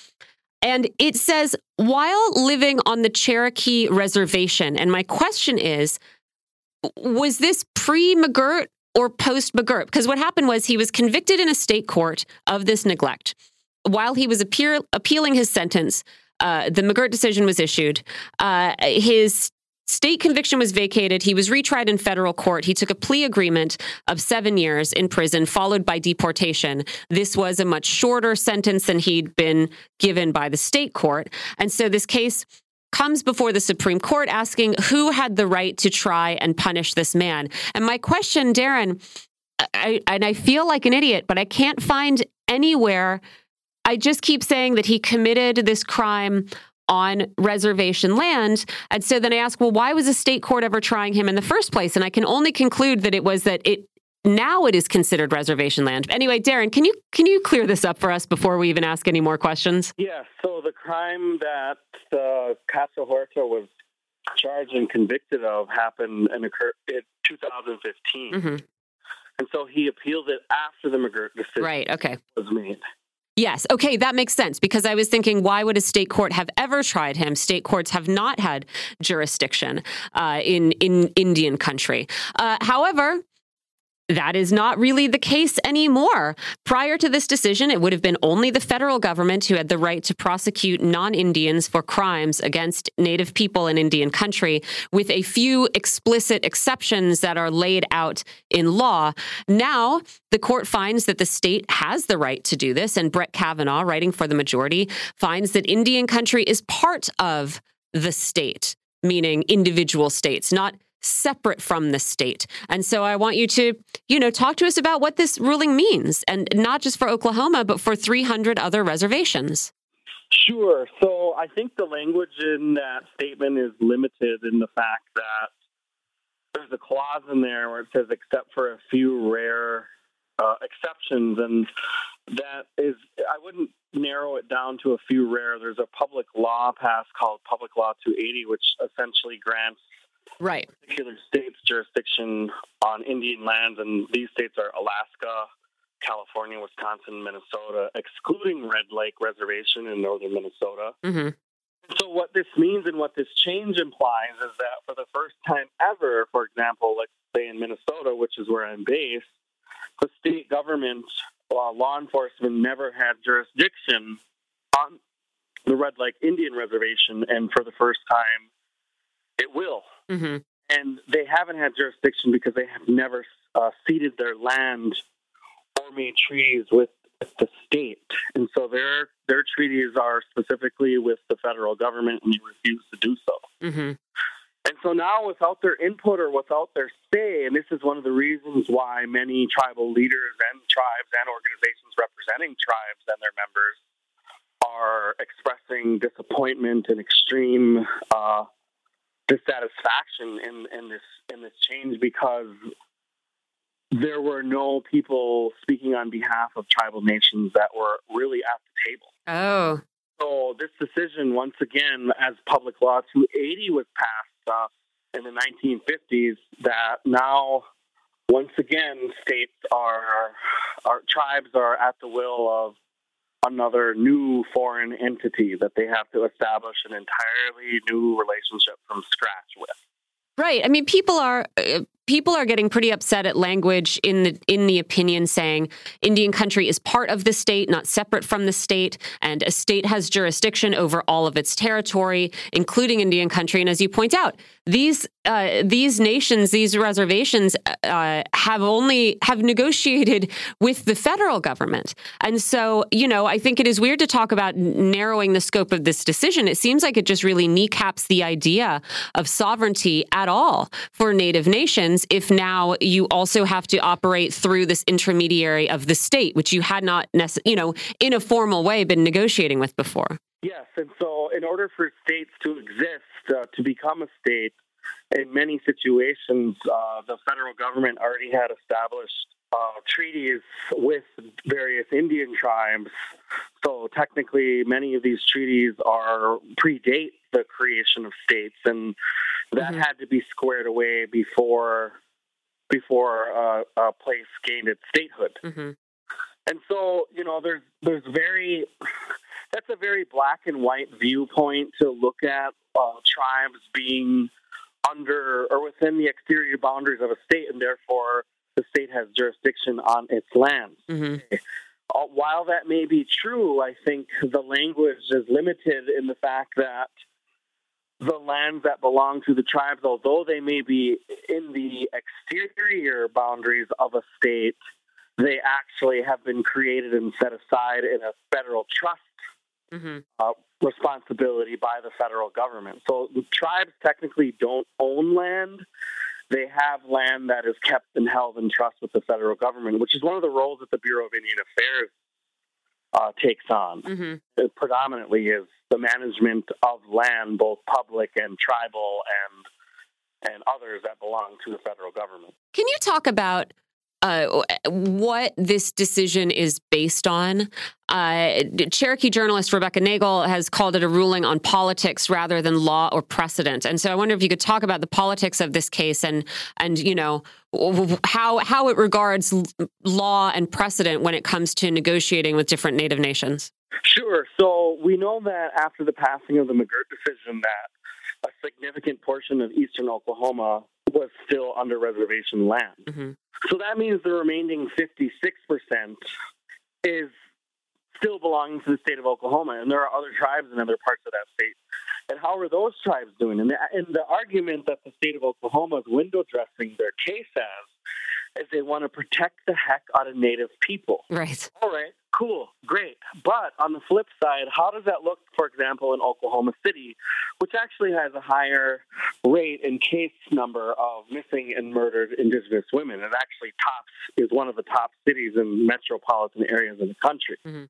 And it says, while living on the Cherokee reservation. And my question is, was this pre McGirt or post McGirt? Because what happened was he was convicted in a state court of this neglect. While he was appeal- appealing his sentence, uh, the McGirt decision was issued. Uh, his State conviction was vacated. He was retried in federal court. He took a plea agreement of seven years in prison, followed by deportation. This was a much shorter sentence than he'd been given by the state court. And so this case comes before the Supreme Court asking who had the right to try and punish this man. And my question, Darren, I, and I feel like an idiot, but I can't find anywhere. I just keep saying that he committed this crime on reservation land. And so then I ask, well, why was a state court ever trying him in the first place? And I can only conclude that it was that it now it is considered reservation land. Anyway, Darren, can you can you clear this up for us before we even ask any more questions? Yeah. So the crime that uh, Castro Huerta was charged and convicted of happened in, in 2015. Mm-hmm. And so he appealed it after the McGirt decision right, okay. was made. Yes. Okay. That makes sense because I was thinking, why would a state court have ever tried him? State courts have not had jurisdiction uh, in in Indian country. Uh, however, that is not really the case anymore. Prior to this decision, it would have been only the federal government who had the right to prosecute non Indians for crimes against Native people in Indian country, with a few explicit exceptions that are laid out in law. Now, the court finds that the state has the right to do this, and Brett Kavanaugh, writing for the majority, finds that Indian country is part of the state meaning individual states, not separate from the state. And so I want you to, you know, talk to us about what this ruling means and not just for Oklahoma, but for 300 other reservations. Sure. So I think the language in that statement is limited in the fact that there's a clause in there where it says, except for a few rare uh, exceptions. And that is, I wouldn't narrow it down to a few rare. There's a public law passed called Public Law 280, which essentially grants right. particular state's jurisdiction on Indian lands, and these states are Alaska, California, Wisconsin, Minnesota, excluding Red Lake Reservation in northern Minnesota. Mm-hmm. So, what this means and what this change implies is that for the first time ever, for example, let's say in Minnesota, which is where I'm based, the state government, uh, law enforcement never had jurisdiction on the Red Lake Indian Reservation, and for the first time, it will. Mm-hmm. And they haven't had jurisdiction because they have never uh, ceded their land or made treaties with the state, and so their their treaties are specifically with the federal government, and they refuse to do so. Mm-hmm. And so now, without their input or without their say, and this is one of the reasons why many tribal leaders and tribes and organizations representing tribes and their members are expressing disappointment and extreme uh, dissatisfaction in, in this in this change because there were no people speaking on behalf of tribal nations that were really at the table. Oh. So this decision, once again, as Public Law 280 was passed uh, in the 1950s, that now once again states are, our tribes are at the will of another new foreign entity that they have to establish an entirely new relationship from scratch with. Right. I mean, people are uh, people are getting pretty upset at language in the in the opinion saying Indian country is part of the state, not separate from the state, and a state has jurisdiction over all of its territory, including Indian country. And as you point out, these uh, these nations, these reservations, uh, have only have negotiated with the federal government, and so you know I think it is weird to talk about narrowing the scope of this decision. It seems like it just really kneecaps the idea of sovereignty at all for Native nations. If now you also have to operate through this intermediary of the state, which you had not, nece- you know, in a formal way been negotiating with before. Yes, and so in order for states to exist, uh, to become a state, in many situations, uh, the federal government already had established uh, treaties with various Indian tribes. So technically, many of these treaties are predate the creation of states, and that mm-hmm. had to be squared away before before uh, a place gained its statehood. Mm-hmm. And so, you know, there's there's very that's a very black and white viewpoint to look at uh, tribes being under or within the exterior boundaries of a state, and therefore the state has jurisdiction on its land. Mm-hmm. Uh, while that may be true, I think the language is limited in the fact that the lands that belong to the tribes, although they may be in the exterior boundaries of a state, they actually have been created and set aside in a federal trust mm-hmm. uh, responsibility by the federal government. So tribes technically don't own land. They have land that is kept and held in trust with the federal government, which is one of the roles that the Bureau of Indian Affairs uh, takes on. Mm-hmm. It predominantly is the management of land, both public and tribal and and others that belong to the federal government. Can you talk about uh, what this decision is based on. Uh, Cherokee journalist Rebecca Nagle has called it a ruling on politics rather than law or precedent. And so I wonder if you could talk about the politics of this case and and you know how how it regards law and precedent when it comes to negotiating with different Native nations. Sure. So we know that after the passing of the McGirt decision, that a significant portion of eastern Oklahoma was still under reservation land. Mm-hmm. So that means the remaining 56% is still belonging to the state of Oklahoma, and there are other tribes in other parts of that state. And how are those tribes doing? And the, and the argument that the state of Oklahoma is window dressing their case as is they want to protect the heck out of Native people. Right. All right. Cool, great. But on the flip side, how does that look, for example, in Oklahoma City, which actually has a higher rate and case number of missing and murdered Indigenous women? It actually tops is one of the top cities in metropolitan areas in the country mm-hmm.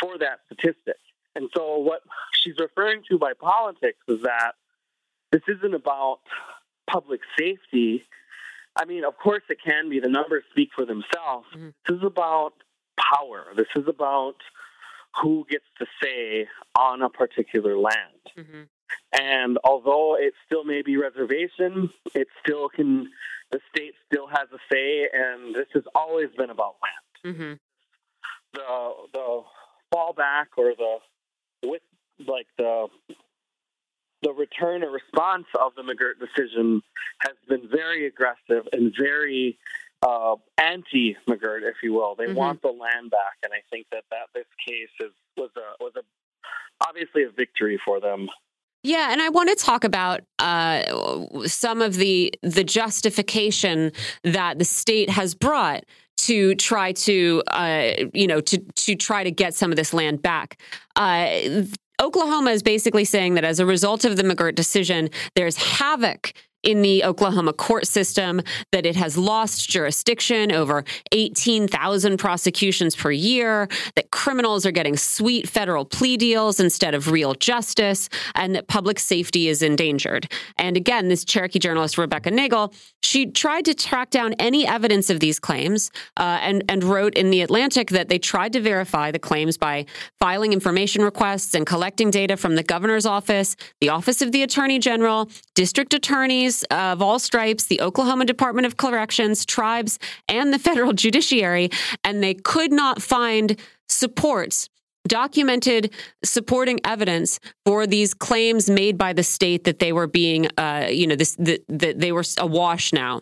for that statistic. And so, what she's referring to by politics is that this isn't about public safety. I mean, of course, it can be. The numbers speak for themselves. Mm-hmm. This is about power. This is about who gets to say on a particular land. Mm-hmm. And although it still may be reservation, it still can, the state still has a say, and this has always been about land. Mm-hmm. the the fallback or the with like the the return or response of the McGirt decision has been very aggressive and very uh, anti McGirt, if you will. They mm-hmm. want the land back, and I think that, that this case is was a was a obviously a victory for them. Yeah, and I want to talk about uh, some of the the justification that the state has brought to try to uh, you know to to try to get some of this land back. Uh, Oklahoma is basically saying that as a result of the McGirt decision, there's havoc in the Oklahoma court system, that it has lost jurisdiction over 18,000 prosecutions per year, that criminals are getting sweet federal plea deals instead of real justice, and that public safety is endangered. And again, this Cherokee journalist, Rebecca Nagle, she tried to track down any evidence of these claims uh, and, and wrote in The Atlantic that they tried to verify the claims by filing information requests and collecting data from the governor's office, the Office of the Attorney General, district attorneys, of all stripes, the Oklahoma Department of Corrections, tribes, and the federal judiciary, and they could not find supports documented supporting evidence for these claims made by the state that they were being uh, you know this that, that they were awash now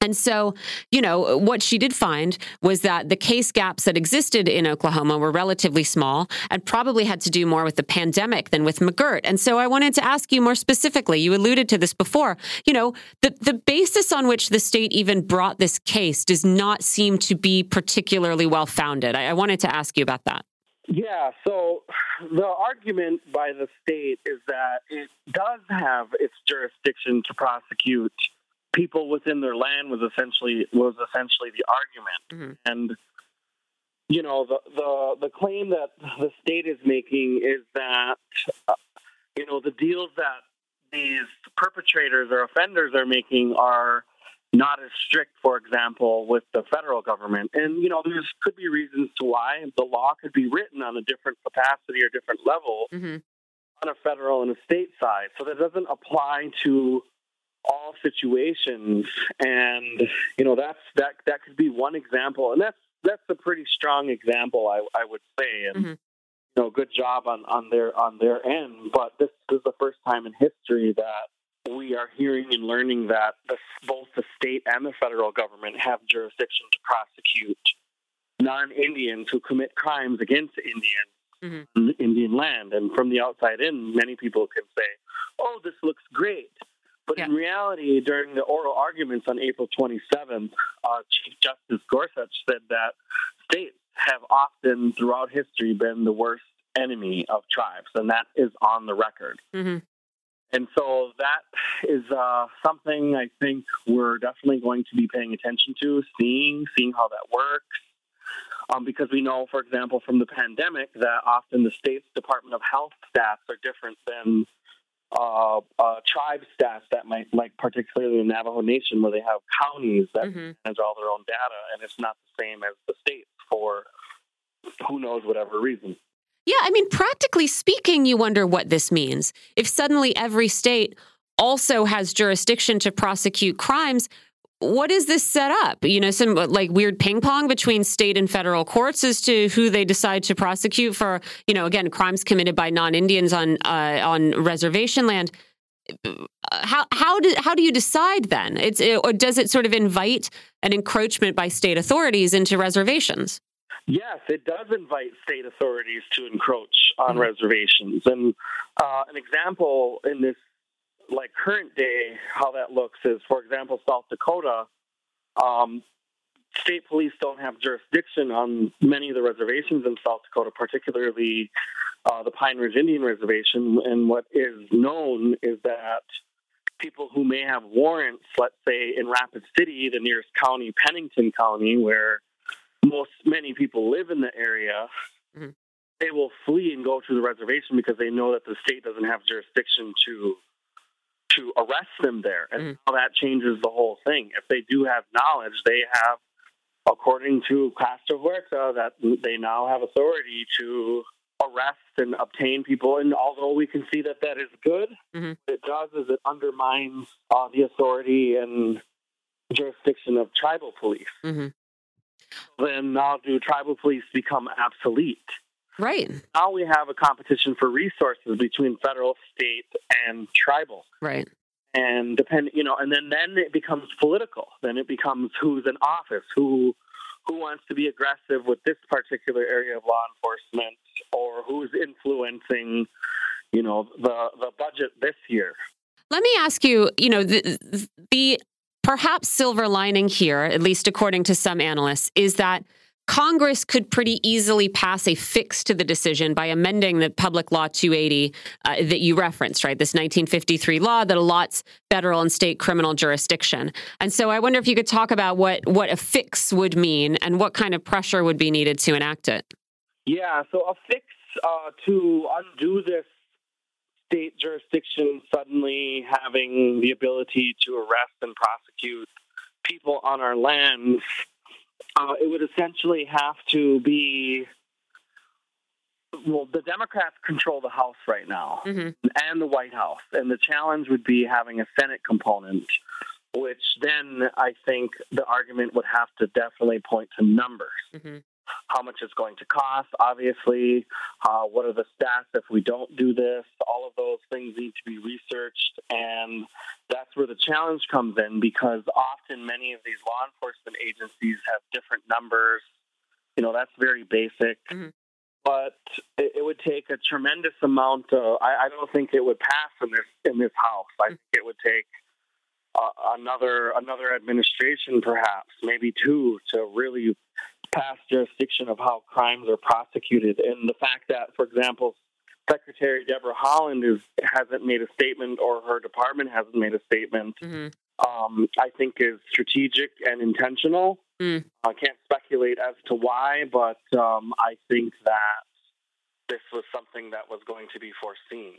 and so, you know, what she did find was that the case gaps that existed in Oklahoma were relatively small and probably had to do more with the pandemic than with McGirt. And so I wanted to ask you more specifically. You alluded to this before. You know, the, the basis on which the state even brought this case does not seem to be particularly well founded. I, I wanted to ask you about that. Yeah, so the argument by the state is that it does have its jurisdiction to prosecute people within their land was essentially was essentially the argument, mm-hmm. and you know the the the claim that the state is making is that uh, you know the deals that these perpetrators or offenders are making are not as strict, for example, with the federal government. And, you know, there could be reasons to why the law could be written on a different capacity or different level mm-hmm. on a federal and a state side. So that doesn't apply to all situations, and you know that's that that could be one example, and that's that's a pretty strong example, I, I would say, and mm-hmm. you know, good job on on their on their end. But this is the first time in history that we are hearing and learning that the, both the state and the federal government have jurisdiction to prosecute non-Indians who commit crimes against Indians. Mm-hmm. Indian land. And from the outside in, many people can say, oh, this looks great. But yeah. in reality, during the oral arguments on April 27th, uh, Chief Justice Gorsuch said that states have often, throughout history, been the worst enemy of tribes, and that is on the record. Mm-hmm. And so that is uh, something I think we're definitely going to be paying attention to, seeing, seeing how that works. Um, because we know, for example, from the pandemic, that often the state's Department of Health stats are different than uh, uh, tribe stats that might, like particularly the Navajo Nation, where they have counties that mm-hmm. manage all their own data, and it's not the same as the states for who knows whatever reason. Yeah, I mean, practically speaking, you wonder what this means. If suddenly every state also has jurisdiction to prosecute crimes, what is this set up? You know, some like weird ping pong between state and federal courts as to who they decide to prosecute for, you know, again, crimes committed by non-Indians on uh, on reservation land. How how do how do you decide then? It's it, or does it sort of invite an encroachment by state authorities into reservations? Yes, it does invite state authorities to encroach on mm-hmm. reservations. And uh, an example in this like current day, how that looks is, for example, South Dakota, um, state police don't have jurisdiction on many of the reservations in South Dakota, particularly uh, the Pine Ridge Indian Reservation. And what is known is that people who may have warrants, let's say in Rapid City, the nearest county, Pennington County, where most many people live in the area, mm-hmm. they will flee and go to the reservation because they know that the state doesn't have jurisdiction to to arrest them there. And mm. how that changes the whole thing. If they do have knowledge, they have, according to Costa Huerta, that they now have authority to arrest and obtain people. And although we can see that that is good, mm-hmm. it does is it undermines uh, the authority and jurisdiction of tribal police. Mm-hmm. Then now do tribal police become obsolete? Right. Now we have a competition for resources between federal, state, and tribal. Right. And depend, you know, and then then it becomes political. Then it becomes who's in office, who who wants to be aggressive with this particular area of law enforcement, or who's influencing, you know, the the budget this year. Let me ask you, you know, the, the perhaps silver lining here, at least according to some analysts, is that Congress could pretty easily pass a fix to the decision by amending the Public Law 280 uh, that you referenced, right? This 1953 law that allots federal and state criminal jurisdiction. And so I wonder if you could talk about what, what a fix would mean and what kind of pressure would be needed to enact it. Yeah, so a fix uh, to undo this state jurisdiction suddenly having the ability to arrest and prosecute people on our lands uh, it would essentially have to be well, the Democrats control the House right now mm-hmm. and the White House, and the challenge would be having a Senate component, which then I think the argument would have to definitely point to numbers. Mm-hmm how much it's going to cost, obviously, uh, what are the stats if we don't do this. All of those things need to be researched, and that's where the challenge comes in because often many of these law enforcement agencies have different numbers. You know, that's very basic. Mm-hmm. But it, it, would take a tremendous amount. Of, I, I, don't think it would pass in this in this house. I mm-hmm. think it would take uh, another another administration, perhaps maybe two, to really past jurisdiction of how crimes are prosecuted. And the fact that, for example, Secretary Deborah Haaland is, hasn't made a statement or her department hasn't made a statement, mm-hmm. um, I think is strategic and intentional. Mm. I can't speculate as to why, but um, I think that this was something that was going to be foreseen.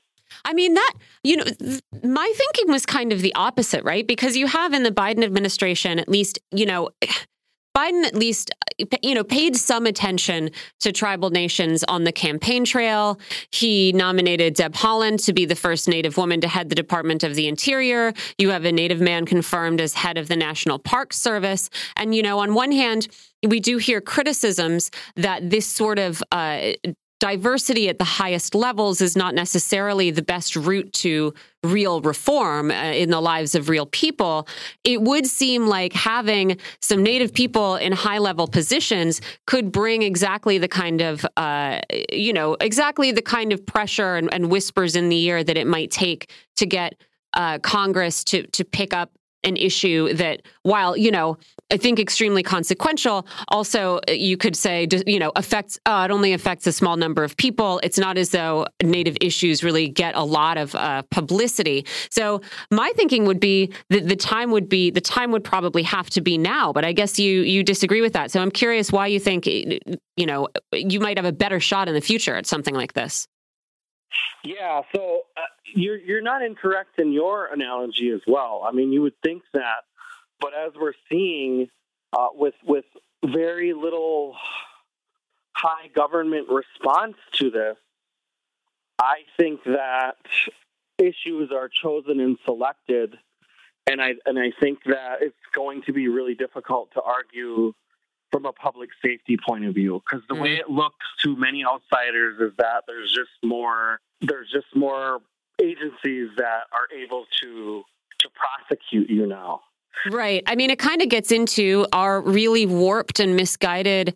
I mean, that, you know, th- my thinking was kind of the opposite, right? Because you have in the Biden administration, at least, you know, Biden at least, you know, paid some attention to tribal nations on the campaign trail. He nominated Deb Haaland to be the first Native woman to head the Department of the Interior. You have a Native man confirmed as head of the National Park Service. And, you know, on one hand, we do hear criticisms that this sort of uh, diversity at the highest levels is not necessarily the best route to real reform uh, in the lives of real people, it would seem like having some Native people in high level positions could bring exactly the kind of, uh, you know, exactly the kind of pressure and, and, whispers in the ear that it might take to get uh, Congress to to pick up an issue that, while you know, I think extremely consequential, also uh, you could say, you know, affects. Uh, it only affects a small number of people. It's not as though Native issues really get a lot of uh, publicity. So my thinking would be that the time would be the time would probably have to be now. But I guess you you disagree with that. So I'm curious why you think you know you might have a better shot in the future at something like this. Yeah, so uh, you're you're not incorrect in your analogy as well. I mean, you would think that, but as we're seeing uh, with with very little high government response to this, I think that issues are chosen and selected, and I and I think that it's going to be really difficult to argue from a public safety point of view because the mm way it looks to many outsiders is that there's just more there's just more agencies that are able to to prosecute you now right i mean it kind of gets into our really warped and misguided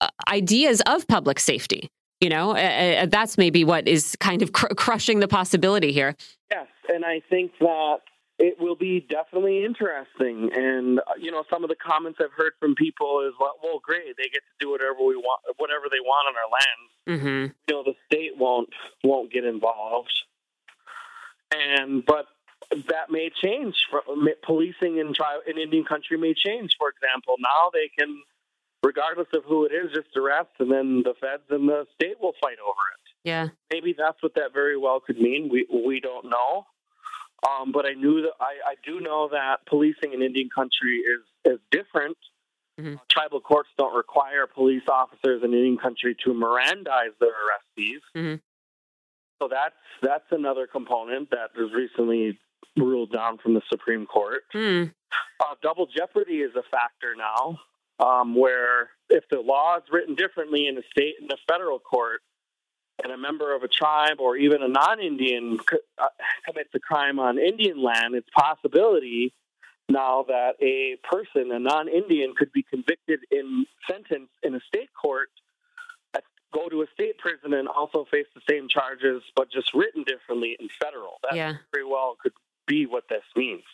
uh, ideas of public safety you know uh, uh, that's maybe what is kind of cr- crushing the possibility here yes and i think that it will be definitely interesting. And uh, you know, some of the comments I've heard from people is, "Well, great, they get to do whatever we want, whatever they want on our lands." Mm-hmm. You know, the state won't won't get involved. And but that may change. Policing in tri- in Indian country may change. For example, now they can, regardless of who it is, just arrest, and then the feds and the state will fight over it. Yeah, maybe that's what that very well could mean. We we don't know. Um, but I knew that I, I, do know that policing in Indian country is is different. Mm-hmm. tribal courts don't require police officers in Indian country to Mirandize their arrestees. Mm-hmm. So that's that's another component that was recently ruled down from the Supreme Court. Mm. Uh, double jeopardy is a factor now. um, where if the law is written differently in a state and a federal court, and a member of a tribe or even a non-Indian uh, commits a crime on Indian land, it's possibility now that a person, a non-Indian, could be convicted in sentence in a state court, go to a state prison, and also face the same charges, but just written differently in federal. That yeah. very well could be what this means.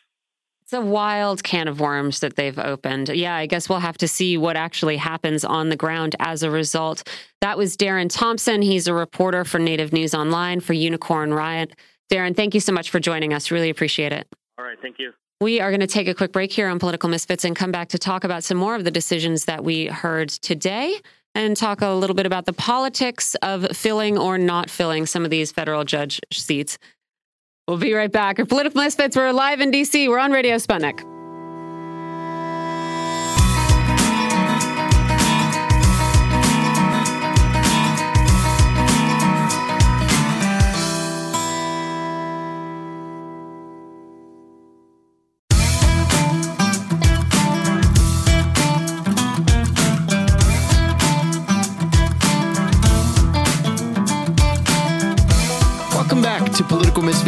It's a wild can of worms that they've opened. Yeah, I guess we'll have to see what actually happens on the ground as a result. That was Darren Thompson. He's a reporter for Native News Online for Unicorn Riot. Darren, thank you so much for joining us. Really appreciate it. All right, thank you. We are going to take a quick break here on Political Misfits and come back to talk about some more of the decisions that we heard today and talk a little bit about the politics of filling or not filling some of these federal judge seats. We'll be right back. Our political Misfits, we're live in DC. We're on Radio Sputnik.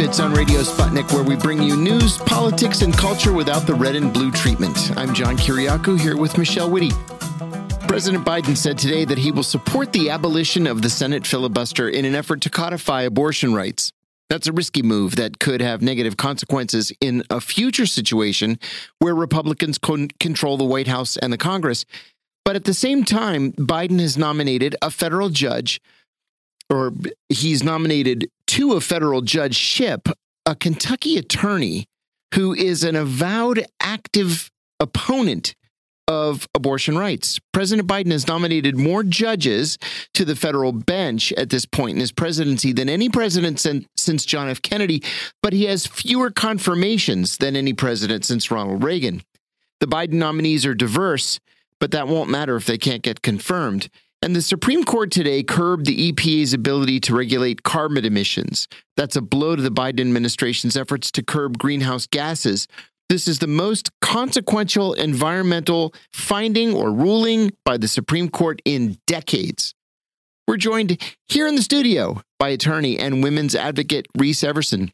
Misfits on Radio Sputnik, where we bring you news, politics, and culture without the red and blue treatment. I'm John Kiriakou here with Michelle Witte. President Biden said today that he will support the abolition of the Senate filibuster in an effort to codify abortion rights. That's a risky move that could have negative consequences in a future situation where Republicans con- control the White House and the Congress. But at the same time, Biden has nominated a federal judge or he's nominated to a federal judgeship a Kentucky attorney who is an avowed active opponent of abortion rights. President Biden has nominated more judges to the federal bench at this point in his presidency than any president since John F. Kennedy, but he has fewer confirmations than any president since Ronald Reagan. The Biden nominees are diverse, but that won't matter if they can't get confirmed. And the Supreme Court today curbed the EPA's ability to regulate carbon emissions. That's a blow to the Biden administration's efforts to curb greenhouse gases. This is the most consequential environmental finding or ruling by the Supreme Court in decades. We're joined here in the studio by attorney and women's advocate Reese Everson.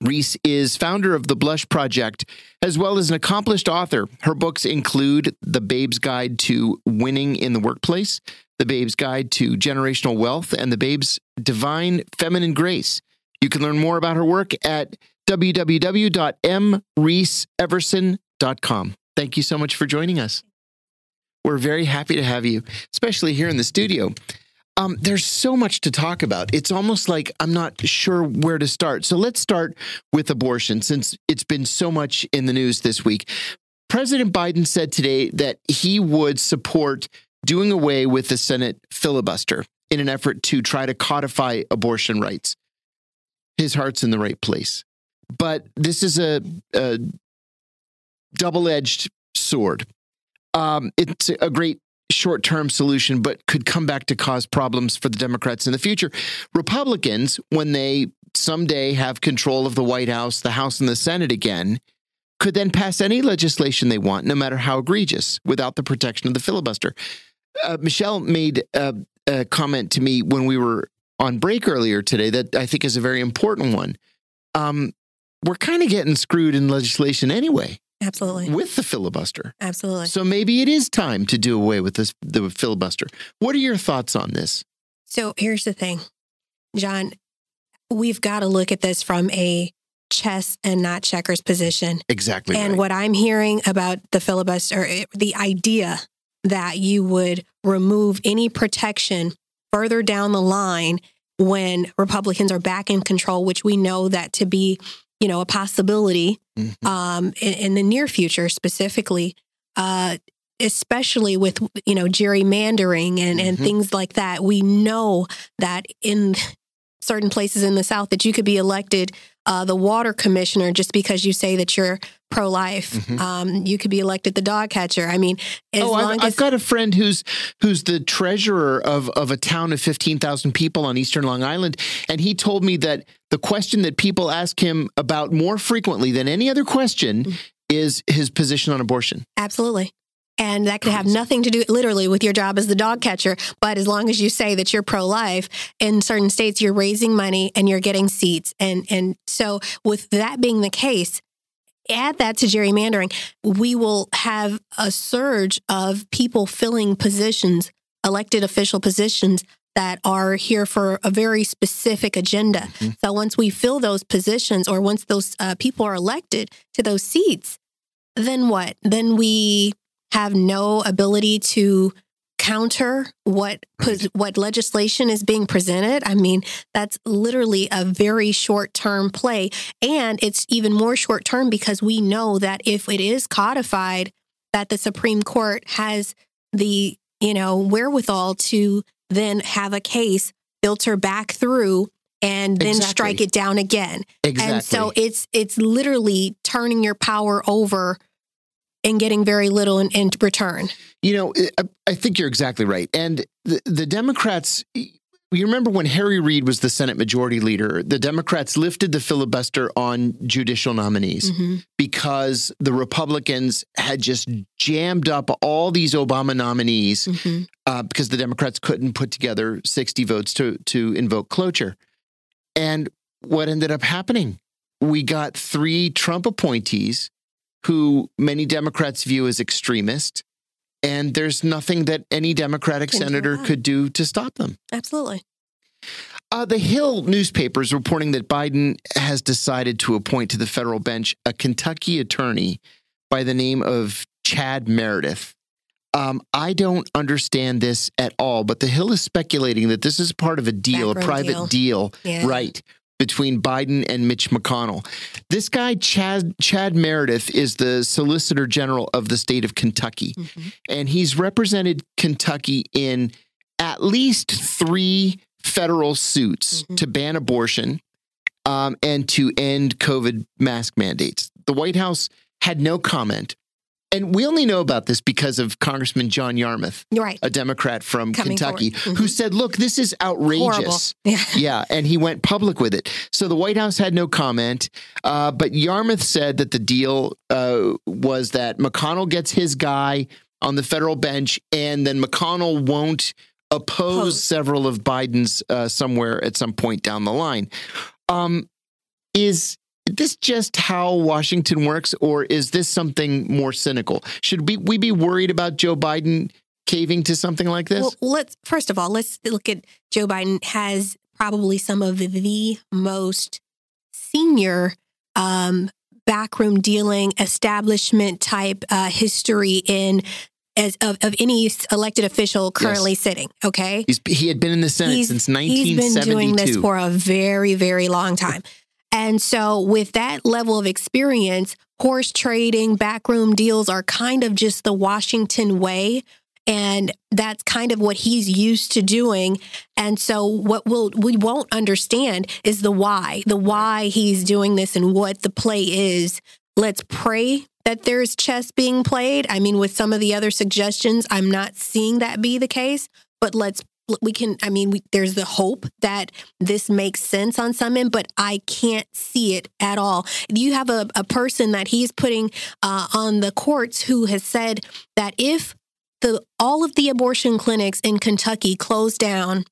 Reese is founder of the Blush Project, as well as an accomplished author. Her books include The Babe's Guide to Winning in the Workplace, The Babe's Guide to Generational Wealth, and The Babe's Divine Feminine Grace. You can learn more about her work at www.mreeseeverson.com. Thank you so much for joining us. We're very happy to have you, especially here in the studio. Um, there's so much to talk about. It's almost like I'm not sure where to start. So let's start with abortion since it's been so much in the news this week. President Biden said today that he would support doing away with the Senate filibuster in an effort to try to codify abortion rights. His heart's in the right place. But this is a, a double edged sword. Um, it's a great short term solution, but could come back to cause problems for the Democrats in the future. Republicans, when they someday have control of the White House, the House, and the Senate again, could then pass any legislation they want, no matter how egregious, without the protection of the filibuster. Uh, Michelle made a, a comment to me when we were on break earlier today that I think is a very important one. Um, we're kind of getting screwed in legislation anyway. Absolutely. With the filibuster. Absolutely. So maybe it is time to do away with this the filibuster. What are your thoughts on this? So here's the thing. John, we've got to look at this from a chess and not checkers position. Exactly. And right. what I'm hearing about the filibuster, eh, the idea that you would remove any protection further down the line when Republicans are back in control, which we know that to be you know, a possibility mm-hmm. um, in, in, the near future, specifically, uh, especially with you know gerrymandering and mm-hmm. and things like that. We know that in certain places in the South that you could be elected uh, the water commissioner just because you say that you're pro life. Mm-hmm. Um, you could be elected the dog catcher. I mean, oh, I've, as- I've, got a friend who's who's the treasurer of of a town of fifteen thousand people on Eastern Long Island, and he told me that the question that people ask him about more frequently than any other question mm-hmm. is his position on abortion. Absolutely. And that could have nothing to do literally with your job as the dog catcher. But as long as you say that you're pro life, in certain states, you're raising money and you're getting seats. And, and so, with that being the case, add that to gerrymandering, we will have a surge of people filling positions, elected official positions that are here for a very specific agenda. Mm-hmm. So once we fill those positions or once those uh, people are elected to those seats, then what? Then we have no ability to counter what right. what legislation is being presented. I mean, that's literally a very short-term play and it's even more short-term because we know that if it is codified that the Supreme Court has the, you know, wherewithal to then have a case filter back through and then exactly. strike it down again. Exactly. And so it's it's literally turning your power over and getting very little in, in return. You know, I think you're exactly right. And the, the Democrats, you remember when Harry Reid was the Senate Majority Leader, the Democrats lifted the filibuster on judicial nominees mm-hmm. because the Republicans had just jammed up all these Obama nominees mm-hmm. uh, because the Democrats couldn't put together 60 votes to, to invoke cloture. And what ended up happening? We got three Trump appointees who many Democrats view as extremist. And there's nothing that any Democratic senator could do to stop them. Absolutely. Uh, the Hill newspaper is reporting that Biden has decided to appoint to the federal bench a Kentucky attorney by the name of Chad Meredith. Um, I don't understand this at all, but the Hill is speculating that this is part of a deal, Backroom a private deal, deal yeah. right, between Biden and Mitch McConnell. This guy, Chad, Chad Meredith, is the Solicitor General of the state of Kentucky. Mm-hmm. And he's represented Kentucky in at least three federal suits mm-hmm. to ban abortion um, and to end COVID mask mandates. The White House had no comment and we only know about this because of Congressman John Yarmuth, right. a Democrat from Coming Kentucky, mm-hmm. who said, Look, this is outrageous. Yeah. yeah. And he went public with it. So the White House had no comment. Uh, but Yarmuth said that the deal uh, was that McConnell gets his guy on the federal bench, and then McConnell won't oppose several of Biden's uh, somewhere at some point down the line. Um, is this just how Washington works, or is this something more cynical? Should we, we be worried about Joe Biden caving to something like this? Well, let's first of all, let's look at Joe Biden has probably some of the most senior um, backroom dealing establishment type uh, history in as of, of any elected official currently yes. sitting. Okay, He's, he had been in the Senate he's, since 1972. He's been doing this for a very, very long time. And so, with that level of experience, horse trading, backroom deals are kind of just the Washington way. And that's kind of what he's used to doing. And so, what we'll, we won't understand is the why, the why he's doing this and what the play is. Let's pray that there's chess being played. I mean, with some of the other suggestions, I'm not seeing that be the case, but let's we can i mean we, there's the hope that this makes sense on some end but i can't see it at all. You have a, a person that he's putting uh, on the courts who has said that if the all of the abortion clinics in kentucky close down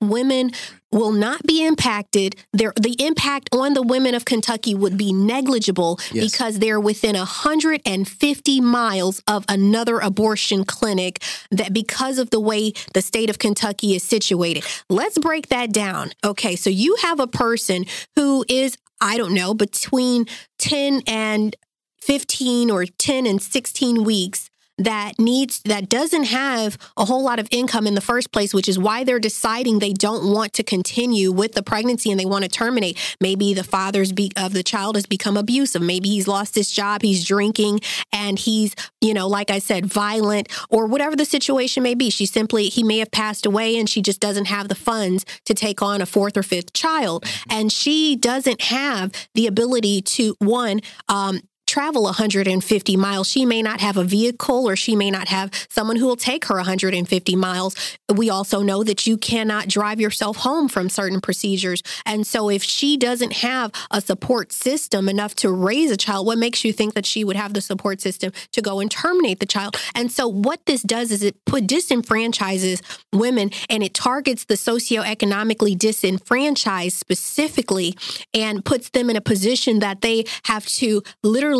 women will not be impacted. There, the impact on the women of Kentucky would be negligible yes. because they're within 150 miles of another abortion clinic that because of the way the state of Kentucky is situated. Let's break that down. Okay, so you have a person who is, I don't know, between 10 and 15 or 10 and 16 weeks that needs that doesn't have a whole lot of income in the first place which is why they're deciding they don't want to continue with the pregnancy and they want to terminate. Maybe the father's be, of the child has become abusive. Maybe he's lost his job he's drinking and he's you know like i said violent or whatever the situation may be. She simply he may have passed away and she just doesn't have the funds to take on a fourth or fifth child. And she doesn't have the ability to one um, travel 150 miles. She may not have a vehicle or she may not have someone who will take her 150 miles. We also know that you cannot drive yourself home from certain procedures. And so if she doesn't have a support system enough to raise a child, what makes you think that she would have the support system to go and terminate the child? And so what this does is it put disenfranchises women and it targets the socioeconomically disenfranchised specifically and puts them in a position that they have to literally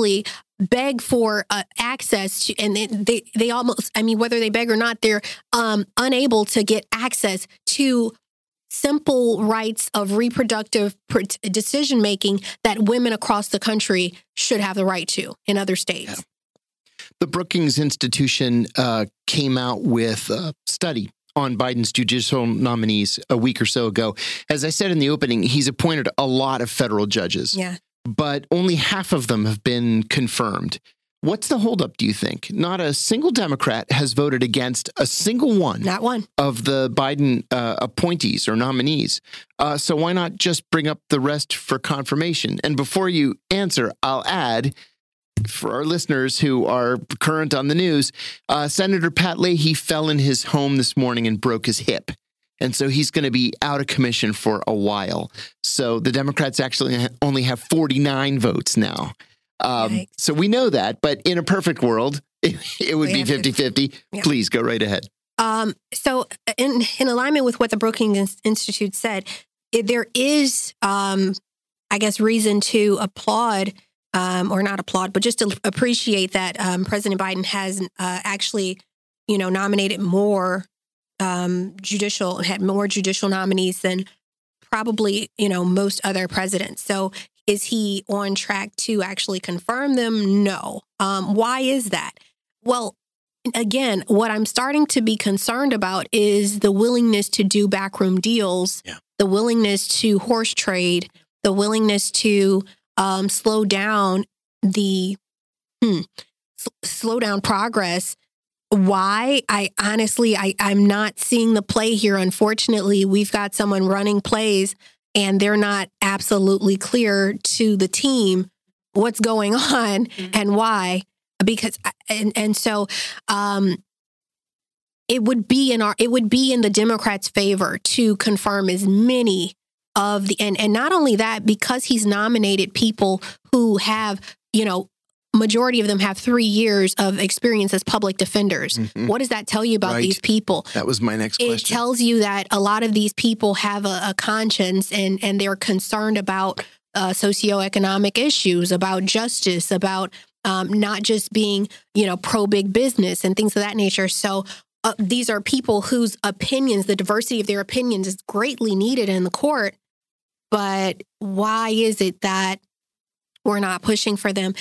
beg for uh, access to, and they, they, they almost i mean whether they beg or not they're um, unable to get access to simple rights of reproductive decision making that women across the country should have the right to in other states yeah. the brookings institution uh, came out with a study on Biden's judicial nominees a week or so ago. As I said in the opening, he's appointed a lot of federal judges. Yeah. But only half of them have been confirmed. What's the holdup, do you think? Not a single Democrat has voted against a single one. Not one. Of the Biden uh, appointees or nominees. Uh, so why not just bring up the rest for confirmation? And before you answer, I'll add for our listeners who are current on the news, uh, Senator Pat Leahy fell in his home this morning and broke his hip. And so he's going to be out of commission for a while. So the Democrats actually only have 49 votes now. Um, so we know that. But in a perfect world, it, it would we be 50 50. Yeah. Please go right ahead. Um, so, in, in alignment with what the Brookings Institute said, there is, um, I guess, reason to applaud um, or not applaud, but just to appreciate that um, President Biden has uh, actually, you know, nominated more um, judicial, had more judicial nominees than probably, you know, most other presidents. So is he on track to actually confirm them? No. Um, why is that? Well, again, what I'm starting to be concerned about is the willingness to do backroom deals, yeah. the willingness to horse trade, the willingness to um, slow down the hmm, slow down progress. Why? I honestly, I, I'm not seeing the play here. Unfortunately, we've got someone running plays and they're not absolutely clear to the team what's going on mm-hmm. and why. Because and and so um, it would be in our it would be in the Democrats' favor to confirm as many of the and and not only that because he's nominated people who have you know majority of them have three years of experience as public defenders. Mm-hmm. What does that tell you about right. these people? That was my next question. It tells you that a lot of these people have a, a conscience and and they're concerned about uh, socioeconomic issues, about justice, about um, not just being you know pro big business and things of that nature. So. Uh, these are people whose opinions, the diversity of their opinions, is greatly needed in the court. But why is it that we're not pushing for them?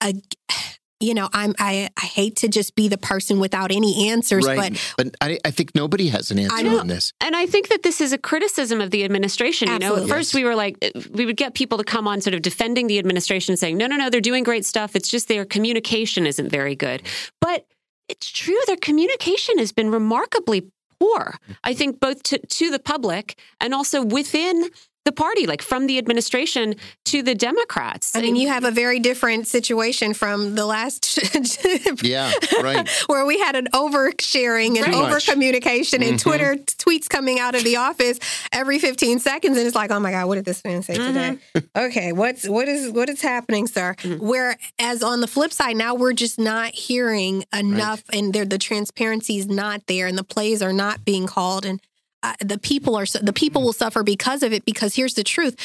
Uh, you know, I'm I, I hate to just be the person without any answers, right. but but I, I think nobody has an answer on this. And I think that this is a criticism of the administration. Absolutely. You know, at first we were like we would get people to come on sort of defending the administration, saying, No, no, no, they're doing great stuff. It's just their communication isn't very good. But it's true, their communication has been remarkably poor. I think both to, to the public and also within the party, like from the administration to the Democrats. I mean, you have a very different situation from the last. yeah, right. Where we had an oversharing and right. over communication mm-hmm. and Twitter tweets coming out of the office every 15 seconds, and it's like, oh my god, what did this man say mm-hmm. today? okay, what's what is what is happening, sir? Mm-hmm. Whereas on the flip side, now we're just not hearing enough, right. and the transparency is not there, and the plays are not being called, and uh, the people are the people will suffer because of it. Because here's the truth: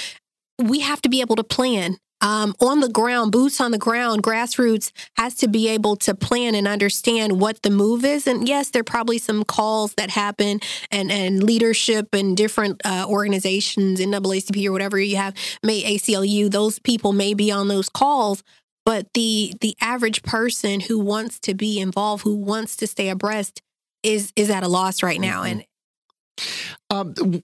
we have to be able to plan. Um, on the ground, boots on the ground, grassroots has to be able to plan and understand what the move is. And yes, there are probably some calls that happen and, and leadership and different uh, organizations, NAACP or whatever you have, may ACLU, those people may be on those calls. But the the average person who wants to be involved, who wants to stay abreast, is is at a loss right now. Mm-hmm. And um,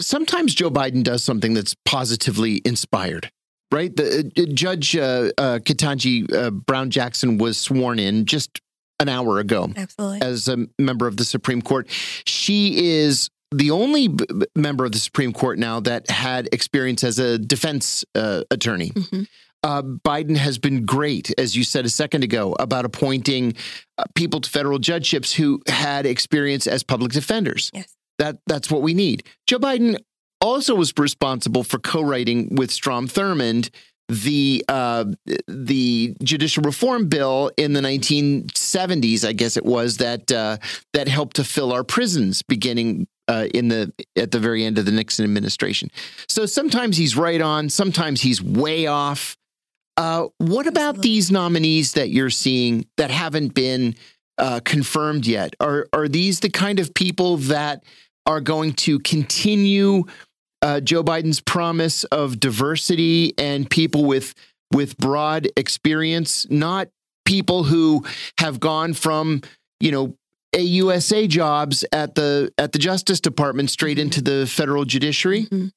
sometimes Joe Biden does something that's positively inspired, right? The uh, Judge uh, uh, Ketanji uh, Brown Jackson was sworn in just an hour ago, absolutely, as a member of the Supreme Court. She is the only b- member of the Supreme Court now that had experience as a defense uh, attorney. Mm-hmm. uh, Biden has been great, as you said a second ago, about appointing uh, people to federal judgeships who had experience as public defenders. Yes. That that's what we need. Joe Biden also was responsible for co-writing with Strom Thurmond the uh, the judicial reform bill in the 1970s, I guess it was that uh, that helped to fill our prisons beginning uh, in the at the very end of the Nixon administration. So sometimes he's right on, sometimes he's way off. Uh, what about these nominees that you're seeing that haven't been uh, confirmed yet? Are are these the kind of people that are going to continue uh, Joe Biden's promise of diversity and people with with broad experience, not people who have gone from you know AUSA jobs at the at the Justice Department straight into the federal judiciary. Mm-hmm.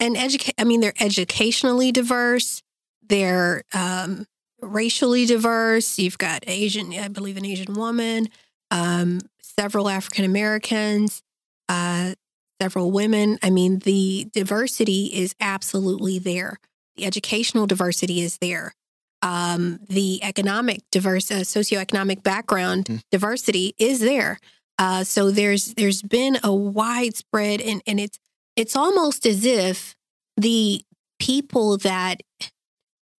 And educate. I mean, they're educationally diverse. They're um, racially diverse. You've got Asian, I believe, an Asian woman, um, several African Americans. Uh, several women. I mean, the diversity is absolutely there. The educational diversity is there. Um, the economic diverse, uh, socioeconomic background mm. diversity is there. Uh, so there's there's been a widespread, and and it's it's almost as if the people that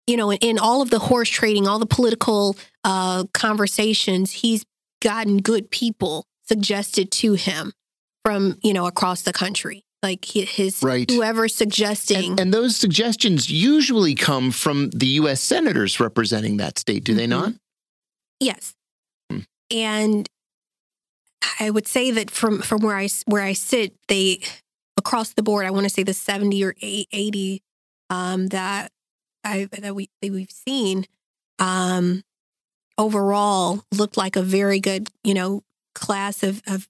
you know in, in all of the horse trading, all the political uh, conversations, he's gotten good people suggested to him from you know across the country like his right. whoever suggesting and, and, those suggestions usually come from the US senators representing that state do mm-hmm. they not yes hmm. and i would say that from from where i where i sit they across the board i want to say the 70 or 80 um that i that we that we've seen um overall looked like a very good you know class of of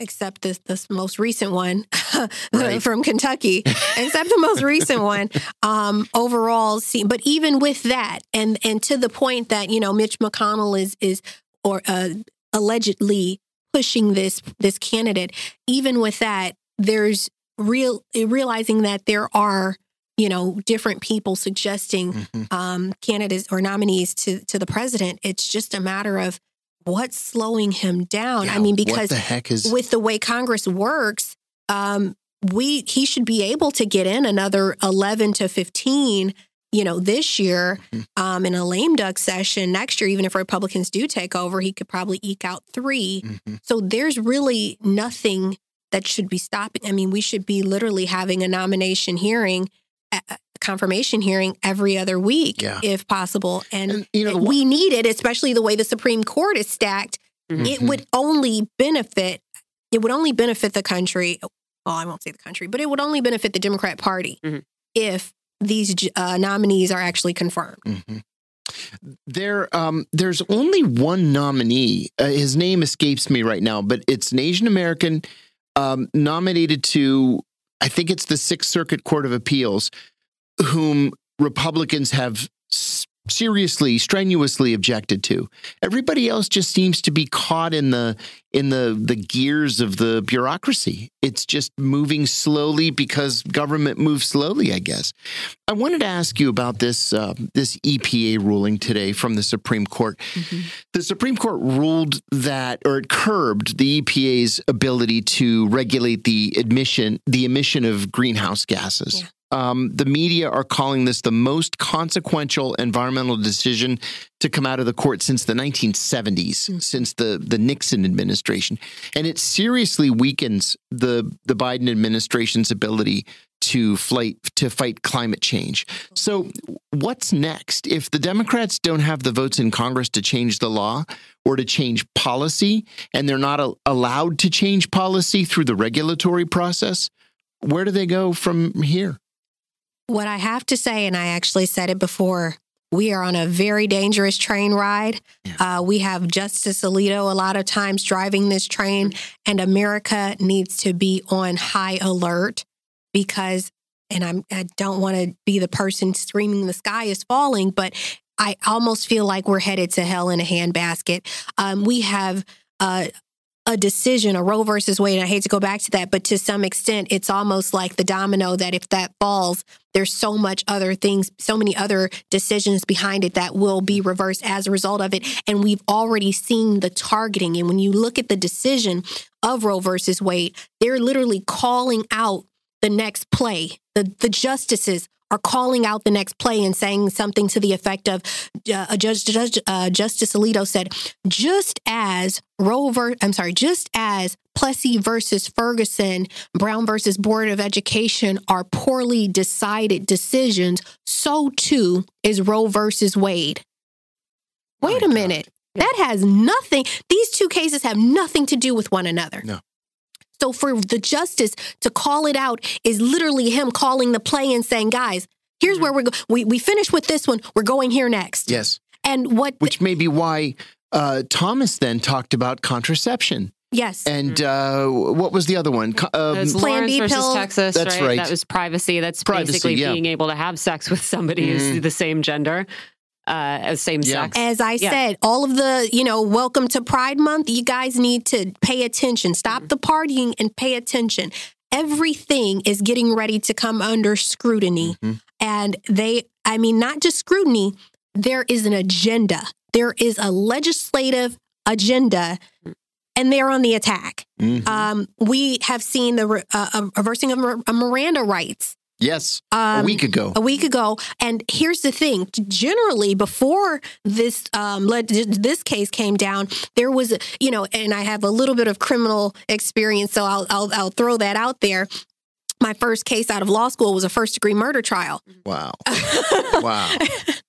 except this this most recent one right. from Kentucky, except the most recent one. Um, overall, see, but even with that, and and to the point that you know Mitch McConnell is is or uh, allegedly pushing this this candidate. Even with that, there's real realizing that there are you know different people suggesting mm-hmm. um, candidates or nominees to to the president. It's just a matter of what's slowing him down? Yeah, I mean, because the is with the way Congress works, um, we he should be able to get in another eleven to fifteen. You know, this year mm-hmm. um, in a lame duck session. Next year, even if Republicans do take over, he could probably eke out 3 mm-hmm. So there's really nothing that should be stopping. I mean, we should be literally having a nomination hearing confirmation hearing every other week yeah. if possible. And, and you know, we need it, especially the way the Supreme Court is stacked. Mm-hmm. It would only benefit it would only benefit the country. Well, I won't say the country, but it would only benefit the Democrat Party mm-hmm. if these uh, nominees are actually confirmed. Mm-hmm. There, um, there's only one nominee. Uh, his name escapes me right now, but it's an Asian American um, nominated to, I think it's the Sixth Circuit Court of Appeals whom Republicans have seriously strenuously objected to. Everybody else just seems to be caught in the in the the gears of the bureaucracy. It's just moving slowly because government moves slowly i guess. I wanted to ask you about this uh, this epa ruling today from the supreme court. Mm-hmm. the supreme court ruled that or it curbed the epa's ability to regulate the admission the emission of greenhouse gases. Yeah. Um, the media are calling this the most consequential environmental decision to come out of the court since the 1970s, mm. since the, the Nixon administration. And it seriously weakens the, the Biden administration's ability to fight to fight climate change. So what's next? If the Democrats don't have the votes in Congress to change the law or to change policy and they're not a, allowed to change policy through the regulatory process, where do they go from here? What I have to say, and I actually said it before, we are on a very dangerous train ride. Yeah. Uh, we have Justice Alito a lot of times driving this train, and America needs to be on high alert because, and I'm, I don't want to be the person screaming the sky is falling, but I almost feel like we're headed to hell in a handbasket. Um, we have uh, a decision, a Roe versus Wade. I hate to go back to that, but to some extent, it's almost like the domino that if that falls, there's so much other things, so many other decisions behind it that will be reversed as a result of it. And we've already seen the targeting. And when you look at the decision of Roe versus Wade, they're literally calling out the next play. The, the justices are calling out the next play and saying something to the effect of uh, Judge, Judge uh, Justice Alito said, just as Rover, I'm sorry, just as Plessy versus Ferguson, Brown versus Board of Education are poorly decided decisions, so too is Roe versus Wade. Wait My a minute. God. That has nothing, these two cases have nothing to do with one another. No. So for the justice to call it out is literally him calling the play and saying, guys, here's where we're go- we we finished with this one. We're going here next. Yes. And what Which may be why uh, Thomas then talked about contraception. Yes. And uh, what was the other one? Um, Plan B versus pill. Texas. That's right? right. That was privacy. That's privacy, basically yeah. being able to have sex with somebody mm-hmm. who's the same gender uh, as same yeah. sex. As I yeah. said, all of the, you know, welcome to Pride Month, you guys need to pay attention. Stop mm-hmm. the partying and pay attention. Everything is getting ready to come under scrutiny. Mm-hmm. And they, I mean, not just scrutiny, there is an agenda. There is a legislative agenda and they're on the attack. Mm-hmm. Um, we have seen the uh, uh reversing of Miranda rights Yes, um, a week ago. A week ago, and here's the thing: generally, before this um, this case came down, there was, you know, and I have a little bit of criminal experience, so I'll I'll, I'll throw that out there. My first case out of law school was a first degree murder trial. Wow! wow!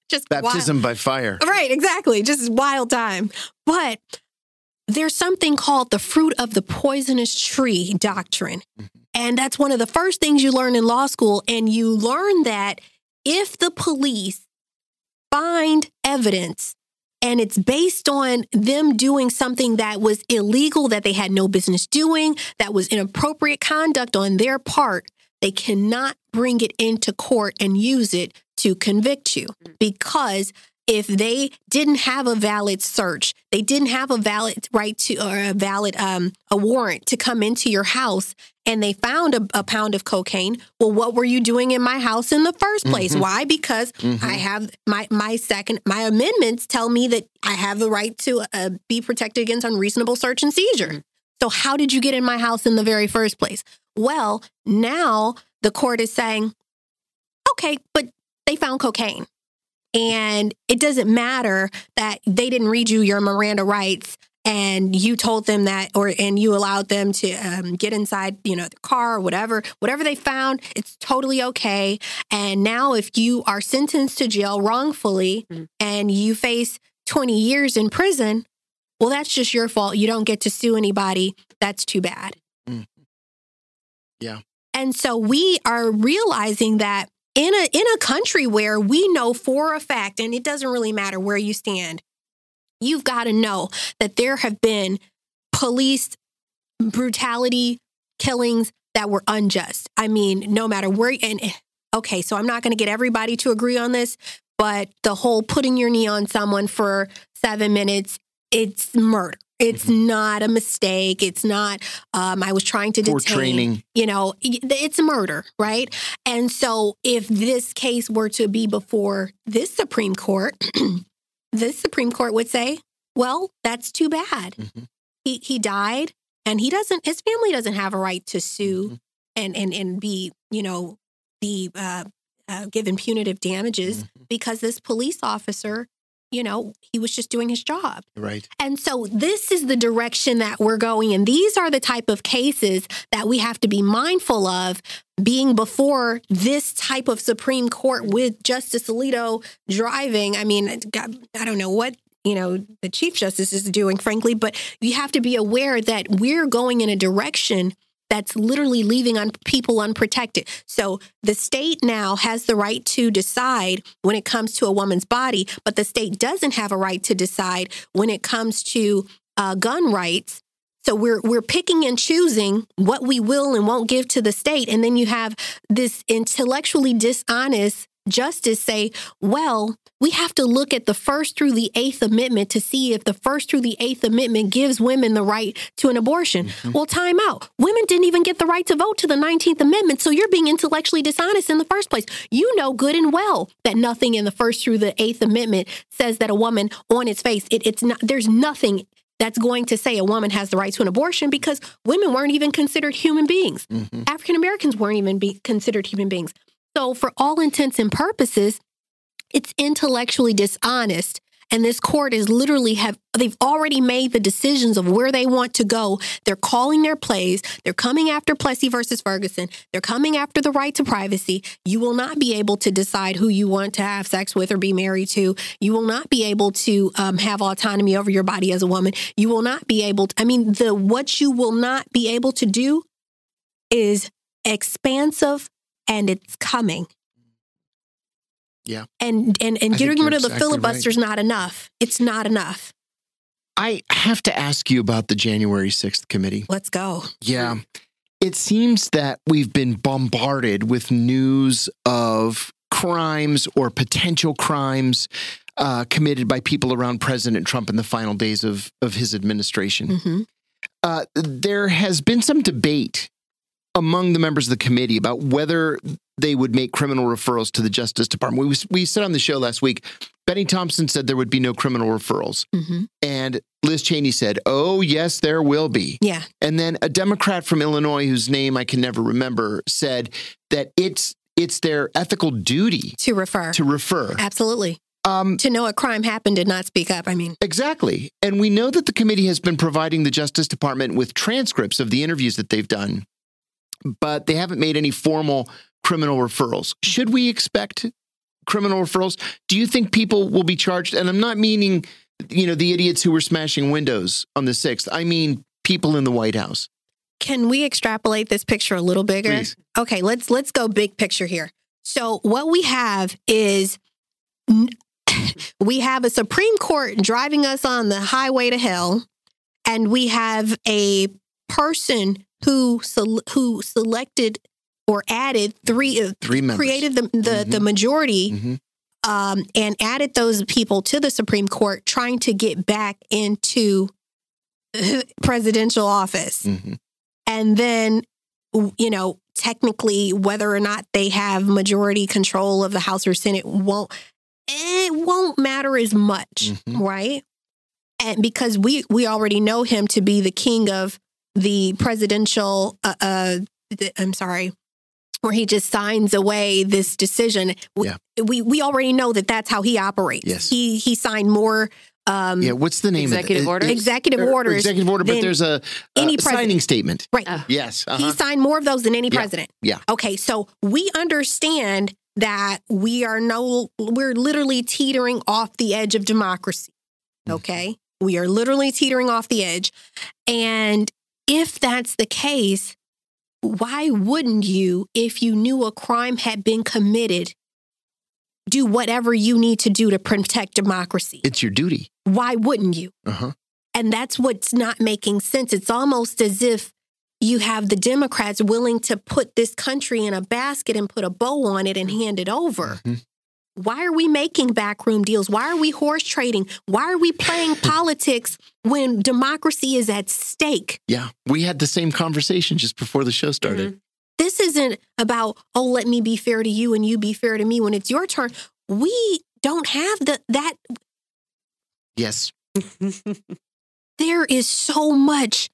Just baptism wild. by fire. Right? Exactly. Just wild time, but there's something called the fruit of the poisonous tree doctrine. Mm-hmm. And that's one of the first things you learn in law school. And you learn that if the police find evidence and it's based on them doing something that was illegal, that they had no business doing, that was inappropriate conduct on their part, they cannot bring it into court and use it to convict you mm. because if they didn't have a valid search, they didn't have a valid right to or a valid um, a warrant to come into your house, and they found a, a, pound of cocaine. Well, what were you doing in my house in the first place? Mm-hmm. Why? Because mm-hmm. I have my my second my amendments tell me that I have the right to uh, be protected against unreasonable search and seizure. Mm-hmm. So how did you get in my house in the very first place? Well, now the court is saying, okay, but they found cocaine. And it doesn't matter that they didn't read you your Miranda rights and you told them that or and you allowed them to um, get inside you know the car or whatever whatever they found it's totally okay. And now if you are sentenced to jail wrongfully mm-hmm. and you face 20 years in prison well that's just your fault. You don't get to sue anybody. That's too bad. Mm-hmm. yeah. And so we are realizing that in a in a country where we know for a fact and it doesn't really matter where you stand you've got to know that there have been police brutality killings that were unjust i mean no matter where and eh, okay so i'm not going to get everybody to agree on this but the whole putting your knee on someone for 7 minutes it's murder it's mm-hmm. not a mistake. It's not. Um, I was trying to detain. training. You know, it's murder, right? And so, if this case were to be before this Supreme Court, this Supreme Court would say, "Well, that's too bad. Mm-hmm. He he died, and he doesn't. His family doesn't have a right to sue mm-hmm. and and and be, you know, be uh, uh, given punitive damages mm-hmm. because this police officer you know, he was just doing his job. Right. And so this is the direction that we're going. And these are the type of cases that we have to be mindful of being before this type of Supreme Court with Justice Alito driving. I mean, I don't know what you know the chief justice is doing frankly but you have to be aware that we're going in a direction that's literally leaving un- people unprotected. So the state now has the right to decide when it comes to a woman's body, but the state doesn't have a right to decide when it comes to uh, gun rights. So we're we're picking and choosing what we will and won't give to the state, and then you have this intellectually dishonest justice say, well, we have to look at the First through the Eighth Amendment to see if the First through the Eighth Amendment gives women the right to an abortion. Mm-hmm. Well, time out. Women didn't even get the right to vote to the 19th Amendment, so you're being intellectually dishonest in the first place. You know good and well that nothing in the First through the Eighth Amendment says that a woman on its face, it, it's not, there's nothing that's going to say a woman has the right to an abortion because women weren't even considered human beings. Mm-hmm. African Americans weren't even be considered human beings. So, for all intents and purposes, it's intellectually dishonest and this court is literally have they've already made the decisions of where they want to go. They're calling their plays. They're coming after Plessy versus Ferguson. They're coming after the right to privacy. You will not be able to decide who you want to have sex with or be married to. You will not be able to um, have autonomy over your body as a woman. You will not be able. To, I mean, the what you will not be able to do is expansive, and it's coming. Yeah. And and and getting rid of the exactly filibuster is right. not enough. It's not enough. I have to ask you about the January 6th committee. Let's go. Yeah. It seems that we've been bombarded with news of crimes or potential crimes uh, committed by people around President Trump in the final days of, of his administration. Mm-hmm. Uh, there has been some debate among the members of the committee about whether they would make criminal referrals to the Justice Department. We, we said on the show last week, Bennie Thompson said there would be no criminal referrals. Mm-hmm. And Liz Cheney said, oh, yes, there will be. Yeah. And then a Democrat from Illinois, whose name I can never remember, said that it's it's their ethical duty to refer. To refer. Absolutely. Um, to know a crime happened and not speak up. I mean, exactly. And we know that the committee has been providing the Justice Department with transcripts of the interviews that they've done but they haven't made any formal criminal referrals. Should we expect criminal referrals? Do you think people will be charged? And I'm not meaning, you know, the idiots who were smashing windows on the 6th. I mean people in the White House. Can we extrapolate this picture a little bigger? Please. Okay, let's let's go big picture here. So what we have is we have a Supreme Court driving us on the highway to hell and we have a person who who selected or added three uh, three members. created the the, mm-hmm. the majority mm-hmm. um, and added those people to the Supreme Court, trying to get back into presidential office, mm-hmm. and then you know technically whether or not they have majority control of the House or Senate won't it won't matter as much, mm-hmm. right? And because we we already know him to be the king of the presidential, uh, uh, I'm sorry, where he just signs away this decision. We, yeah. we we already know that that's how he operates. Yes. He he signed more um, yeah, what's the name executive of it? orders? Executive or, orders. executive order, but there's a, a any signing statement. Right. Uh, yes. Uh-huh. He signed more of those than any president. Yeah. Okay, so we understand that we are no we're literally teetering off the edge of democracy. Mm-hmm. Okay? Mm-hmm. We are literally teetering off the edge. And if that's the case, why wouldn't you, if you knew a crime had been committed, do whatever you need to do to protect democracy? It's your duty. Why wouldn't you? Uh-huh. And that's what's not making sense. It's almost as if you have the Democrats willing to put this country in a basket and put a bow on it and hand it over. Mm-hmm. Why are we making backroom deals? Why are we horse trading? Why are we playing politics when democracy is at stake? Yeah, we had the same conversation just before the show started. Mm-hmm. This isn't about, oh, let me be fair to you and you be fair to me when it's your turn. We don't have the that. Yes. there is so much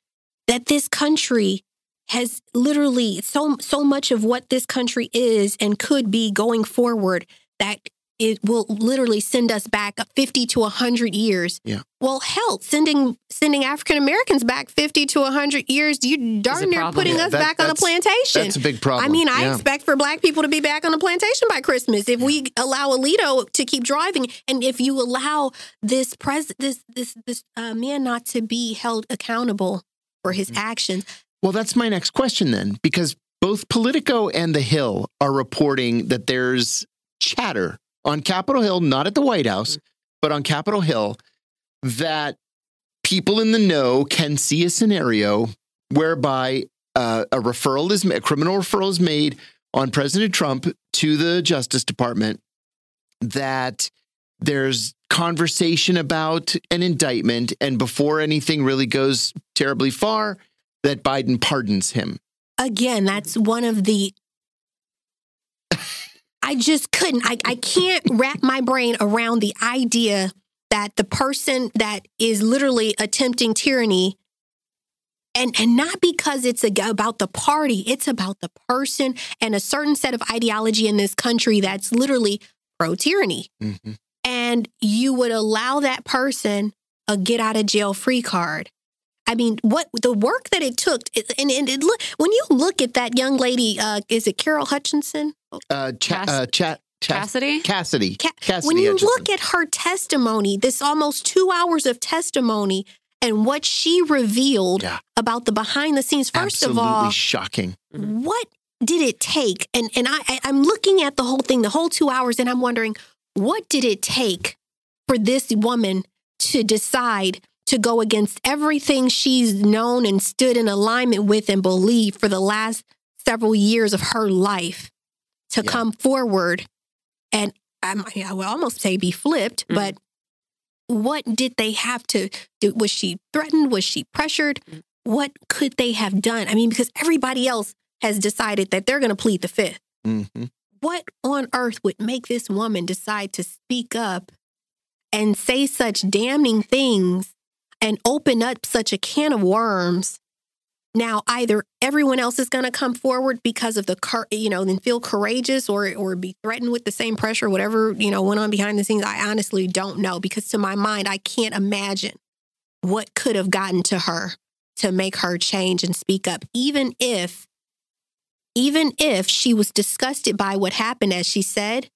that this country has literally so so much of what this country is and could be going forward that it will literally send us back 50 to 100 years. Yeah. Well, hell, sending sending African Americans back 50 to 100 years, you darn near putting yeah, us that, back on a plantation. That's a big problem. I mean, I yeah. expect for black people to be back on a plantation by Christmas if yeah. we allow Alito to keep driving and if you allow this pres this this this uh, man not to be held accountable for his mm-hmm. actions. Well, that's my next question then because both Politico and The Hill are reporting that there's chatter on Capitol Hill, not at the White House, but on Capitol Hill, that people in the know can see a scenario whereby uh, a referral is a criminal referral is made on President Trump to the Justice Department that there's conversation about an indictment, and before anything really goes terribly far, that Biden pardons him. Again, that's one of the. I just couldn't. I, I can't wrap my brain around the idea that the person that is literally attempting tyranny and and not because it's about the party it's about the person and a certain set of ideology in this country that's literally pro tyranny mm-hmm. and you would allow that person a get out of jail free card I mean, what the work that it took, and, and it, when you look at that young lady, uh, is it Carol Hutchinson? Uh, cha- uh, cha- Cassidy? Cassidy. Ca- Cassidy. When you look at her testimony, this almost two hours of testimony, and what she revealed yeah. about the behind the scenes. First Absolutely of all, shocking. What did it take? And and I, I I'm looking at the whole thing, the whole two hours, and I'm wondering what did it take for this woman to decide to go against everything she's known and stood in alignment with and believed for the last several years of her life to yeah. come forward and I, I would almost say be flipped, mm-hmm. but what did they have to do? Was she threatened? Was she pressured? Mm-hmm. What could they have done? I mean, because everybody else has decided that they're going to plead the 5th mm-hmm. What on earth would make this woman decide to speak up and say such damning things and open up such a can of worms now, either everyone else is going to come forward because of the, you know, then feel courageous or or be threatened with the same pressure, whatever you know went on behind the scenes. I honestly don't know because to my mind, I can't imagine what could have gotten to her to make her change and speak up, even if, even if she was disgusted by what happened, as she said.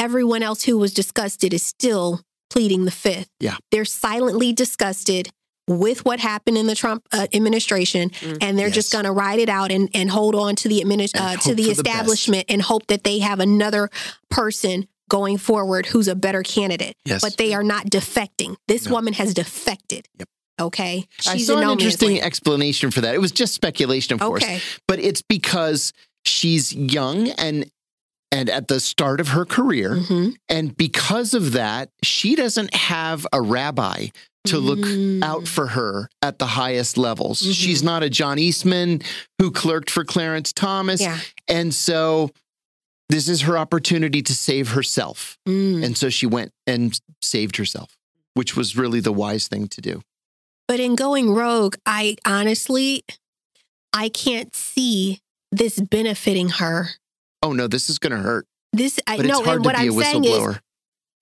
Everyone else who was disgusted is still pleading the fifth. Yeah, they're silently disgusted with what happened in the Trump uh, administration, mm, and they're yes. just going to ride it out and, and hold on to the admini- uh, to the establishment the and hope that they have another person going forward who's a better candidate. Yes. But they are not defecting. This no. woman has defected. Yep. Okay. She's I saw an interesting explanation for that. It was just speculation, of okay. course, but it's because she's young and and at the start of her career. Mm-hmm. And because of that, she doesn't have a rabbi to look mm. out for her at the highest levels. Mm-hmm. She's not a John Eastman who clerked for Clarence Thomas. Yeah. And so this is her opportunity to save herself. Mm. And so she went and saved herself, which was really the wise thing to do. But in going rogue, I honestly I can't see this benefiting her. Oh no, this is going to hurt. This I know, and what I'm saying is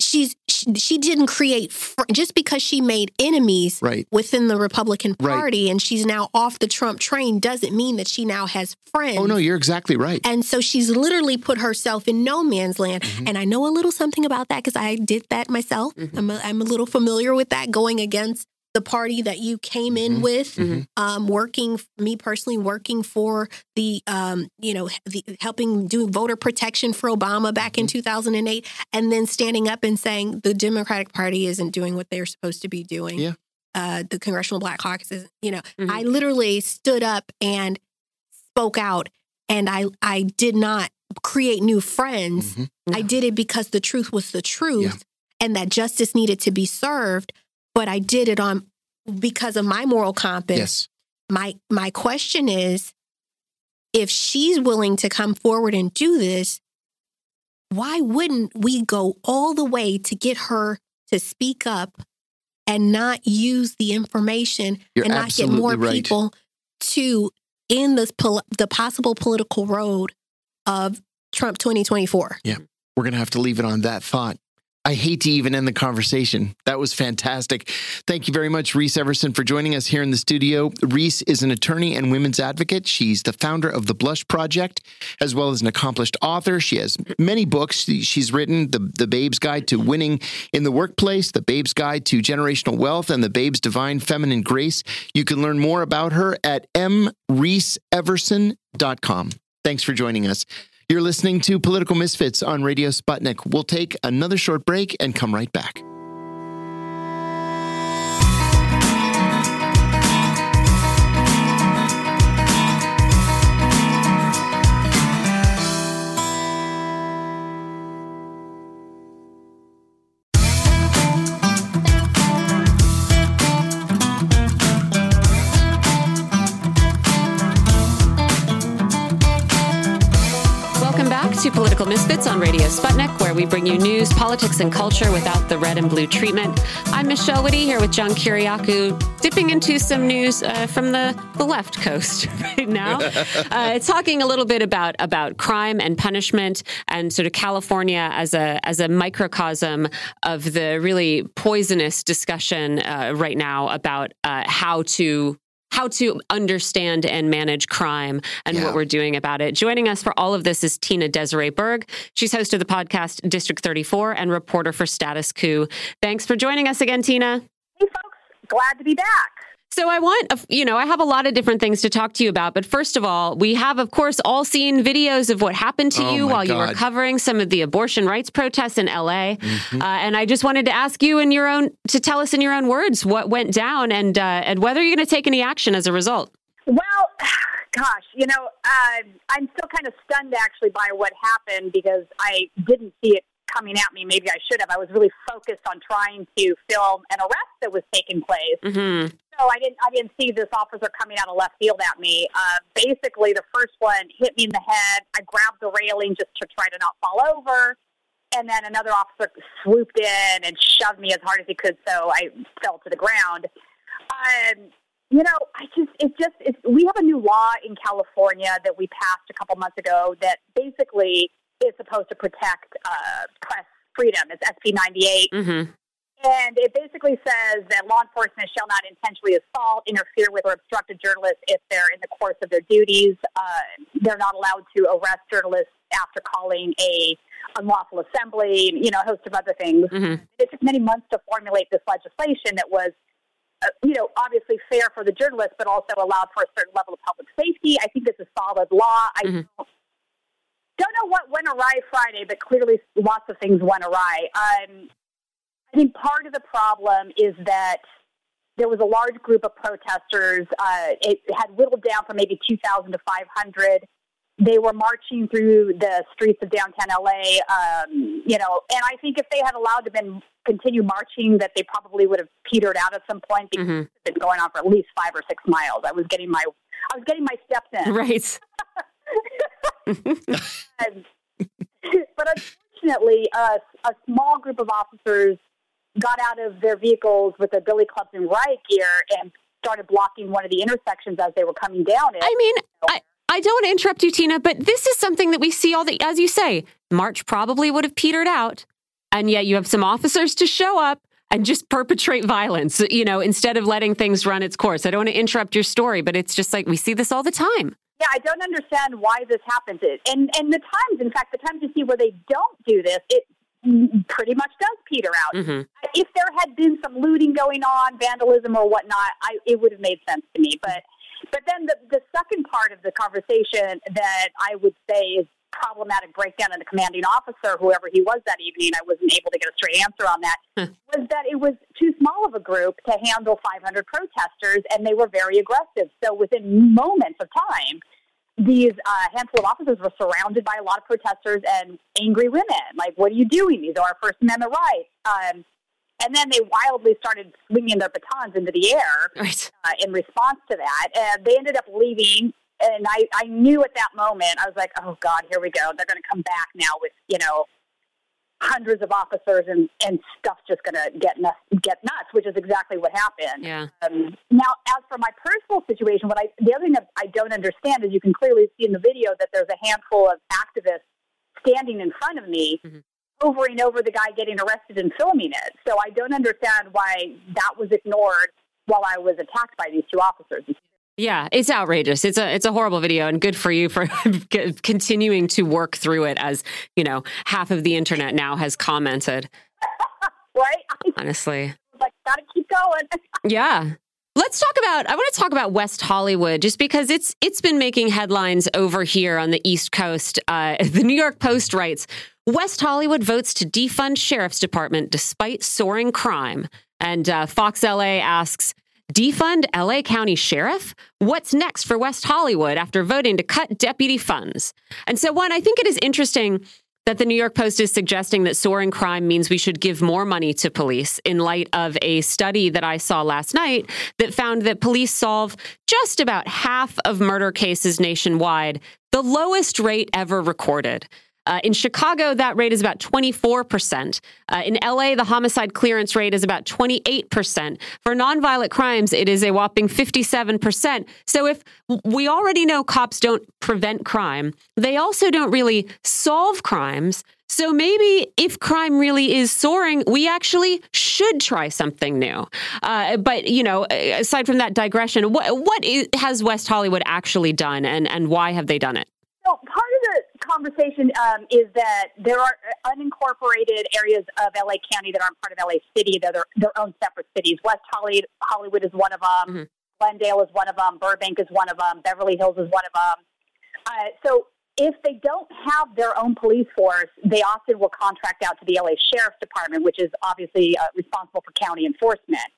she's she, she didn't create fr- just because she made enemies right. within the Republican Party right. and she's now off the Trump train doesn't mean that she now has friends. Oh no, you're exactly right. And so she's literally put herself in no man's land. Mm-hmm. And I know a little something about that because I did that myself. Mm-hmm. I'm a, I'm a little familiar with that going against the party that you came in mm-hmm. with, mm-hmm. Um, working me personally, working for the um, you know the, helping do voter protection for Obama back mm-hmm. in 2008, and then standing up and saying the Democratic Party isn't doing what they're supposed to be doing. Yeah. Uh, the Congressional Black Caucus is, you know, I mm-hmm. literally stood up and spoke out, and I I did not create new friends. Mm-hmm. I did it because the truth was the truth, yeah. and that justice needed to be served but I did it on because of my moral compass. Yes. My my question is if she's willing to come forward and do this, why wouldn't we go all the way to get her to speak up and not use the information You're and not get more right. people to in this pol- the possible political road of Trump 2024? Yeah. We're going to have to leave it on that thought. I hate to even end the conversation. That was fantastic. Thank you very much, Reese Everson, for joining us here in the studio. Reese is an attorney and women's advocate. She's the founder of the Blush Project, as well as an accomplished author. She has many books. She's written the, the Babe's Guide to Winning in the Workplace, The Babe's Guide to Generational Wealth, and The Babe's Divine Feminine Grace. You can learn more about her at mreeseeverson.com. Thanks for joining us. You're listening to Political Misfits on Radio Sputnik. We'll take another short break and come right back. On Radio Sputnik, where we bring you news, politics, and culture without the red and blue treatment. I'm Michelle Witte here with John Kiriakou, dipping into some news uh, from the, the left coast right now. uh, talking a little bit about about crime and punishment, and sort of California as a as a microcosm of the really poisonous discussion uh, right now about uh, how to how to understand and manage crime and yeah. what we're doing about it. Joining us for all of this is Tina Desiree Berg. She's host of the podcast District 34 and reporter for Status Coup. Thanks for joining us again, Tina. Hey, folks. Glad to be back. So I want, you know, I have a lot of different things to talk to you about. But first of all, we have, of course, all seen videos of what happened to oh you while God. you were covering some of the abortion rights protests in LA. Mm-hmm. Uh, and I just wanted to ask you in your own, to tell us in your own words what went down and, uh, and whether you're going to take any action as a result. Well, gosh, you know, uh, I'm still kind of stunned actually by what happened because I didn't see it coming at me. Maybe I should have. I was really focused on trying to film an arrest that was taking place. Mm-hmm. So I didn't. I didn't see this officer coming out of left field at me. Uh, basically, the first one hit me in the head. I grabbed the railing just to try to not fall over, and then another officer swooped in and shoved me as hard as he could, so I fell to the ground. Um, you know, I just it just it's, we have a new law in California that we passed a couple months ago that basically is supposed to protect uh, press freedom. It's SB 98. Mm-hmm. And it basically says that law enforcement shall not intentionally assault, interfere with, or obstruct a journalist if they're in the course of their duties. Uh, they're not allowed to arrest journalists after calling a unlawful assembly, you know, a host of other things. Mm-hmm. It took many months to formulate this legislation that was, uh, you know, obviously fair for the journalists, but also allowed for a certain level of public safety. I think it's a solid law. I mm-hmm. don't don't know what went awry Friday, but clearly lots of things went awry. Um, I think part of the problem is that there was a large group of protesters. Uh, it had whittled down from maybe 2,000 to 500. They were marching through the streets of downtown LA, um, you know, and I think if they had allowed them to continue marching, that they probably would have petered out at some point because mm-hmm. it's been going on for at least five or six miles. I was getting my, I was getting my steps in. Right. but unfortunately, uh, a small group of officers got out of their vehicles with their billy clubs and riot gear and started blocking one of the intersections as they were coming down it. I mean, I, I don't want to interrupt you, Tina, but this is something that we see all the, as you say, March probably would have petered out. And yet you have some officers to show up and just perpetrate violence, you know, instead of letting things run its course. I don't want to interrupt your story, but it's just like we see this all the time. Yeah, I don't understand why this happens. And and the times, in fact, the times you see where they don't do this, it pretty much does peter out. Mm-hmm. If there had been some looting going on, vandalism or whatnot, I, it would have made sense to me. But but then the the second part of the conversation that I would say is problematic breakdown in the commanding officer, whoever he was that evening, I wasn't able to get a straight answer on that, was that it was too small of a group to handle 500 protesters, and they were very aggressive. So within moments of time, these uh, handful of officers were surrounded by a lot of protesters and angry women. Like, what are you doing? These are our First Amendment rights. Um, and then they wildly started swinging their batons into the air right. uh, in response to that. And they ended up leaving and I, I knew at that moment, I was like, oh God, here we go. They're going to come back now with, you know, hundreds of officers and, and stuff's just going to get nuts, get nuts, which is exactly what happened. Yeah. Um, now, as for my personal situation, what I, the other thing that I don't understand is you can clearly see in the video that there's a handful of activists standing in front of me mm-hmm. hovering over the guy getting arrested and filming it. So I don't understand why that was ignored while I was attacked by these two officers. Yeah, it's outrageous. It's a it's a horrible video, and good for you for continuing to work through it. As you know, half of the internet now has commented. right? Honestly, like gotta keep going. yeah. Let's talk about I want to talk about West Hollywood just because it's it's been making headlines over here on the East Coast. Uh, the New York Post writes West Hollywood votes to defund sheriff's department despite soaring crime. And uh, Fox LA asks, Defund LA County Sheriff? What's next for West Hollywood after voting to cut deputy funds? And so, one, I think it is interesting that the New York Post is suggesting that soaring crime means we should give more money to police in light of a study that I saw last night that found that police solve just about half of murder cases nationwide, the lowest rate ever recorded. Uh, in Chicago, that rate is about 24%. Uh, in LA, the homicide clearance rate is about 28%. For nonviolent crimes, it is a whopping 57%. So if we already know cops don't prevent crime, they also don't really solve crimes. So maybe if crime really is soaring, we actually should try something new. Uh, but you know, aside from that digression, what what is, has West Hollywood actually done, and and why have they done it? So part conversation um, is that there are unincorporated areas of LA County that aren't part of LA City They're their own separate cities. West Hollywood, Hollywood is one of them. Mm-hmm. Glendale is one of them. Burbank is one of them. Beverly Hills is one of them. Uh, so if they don't have their own police force, they often will contract out to the LA Sheriff's Department, which is obviously uh, responsible for county enforcement.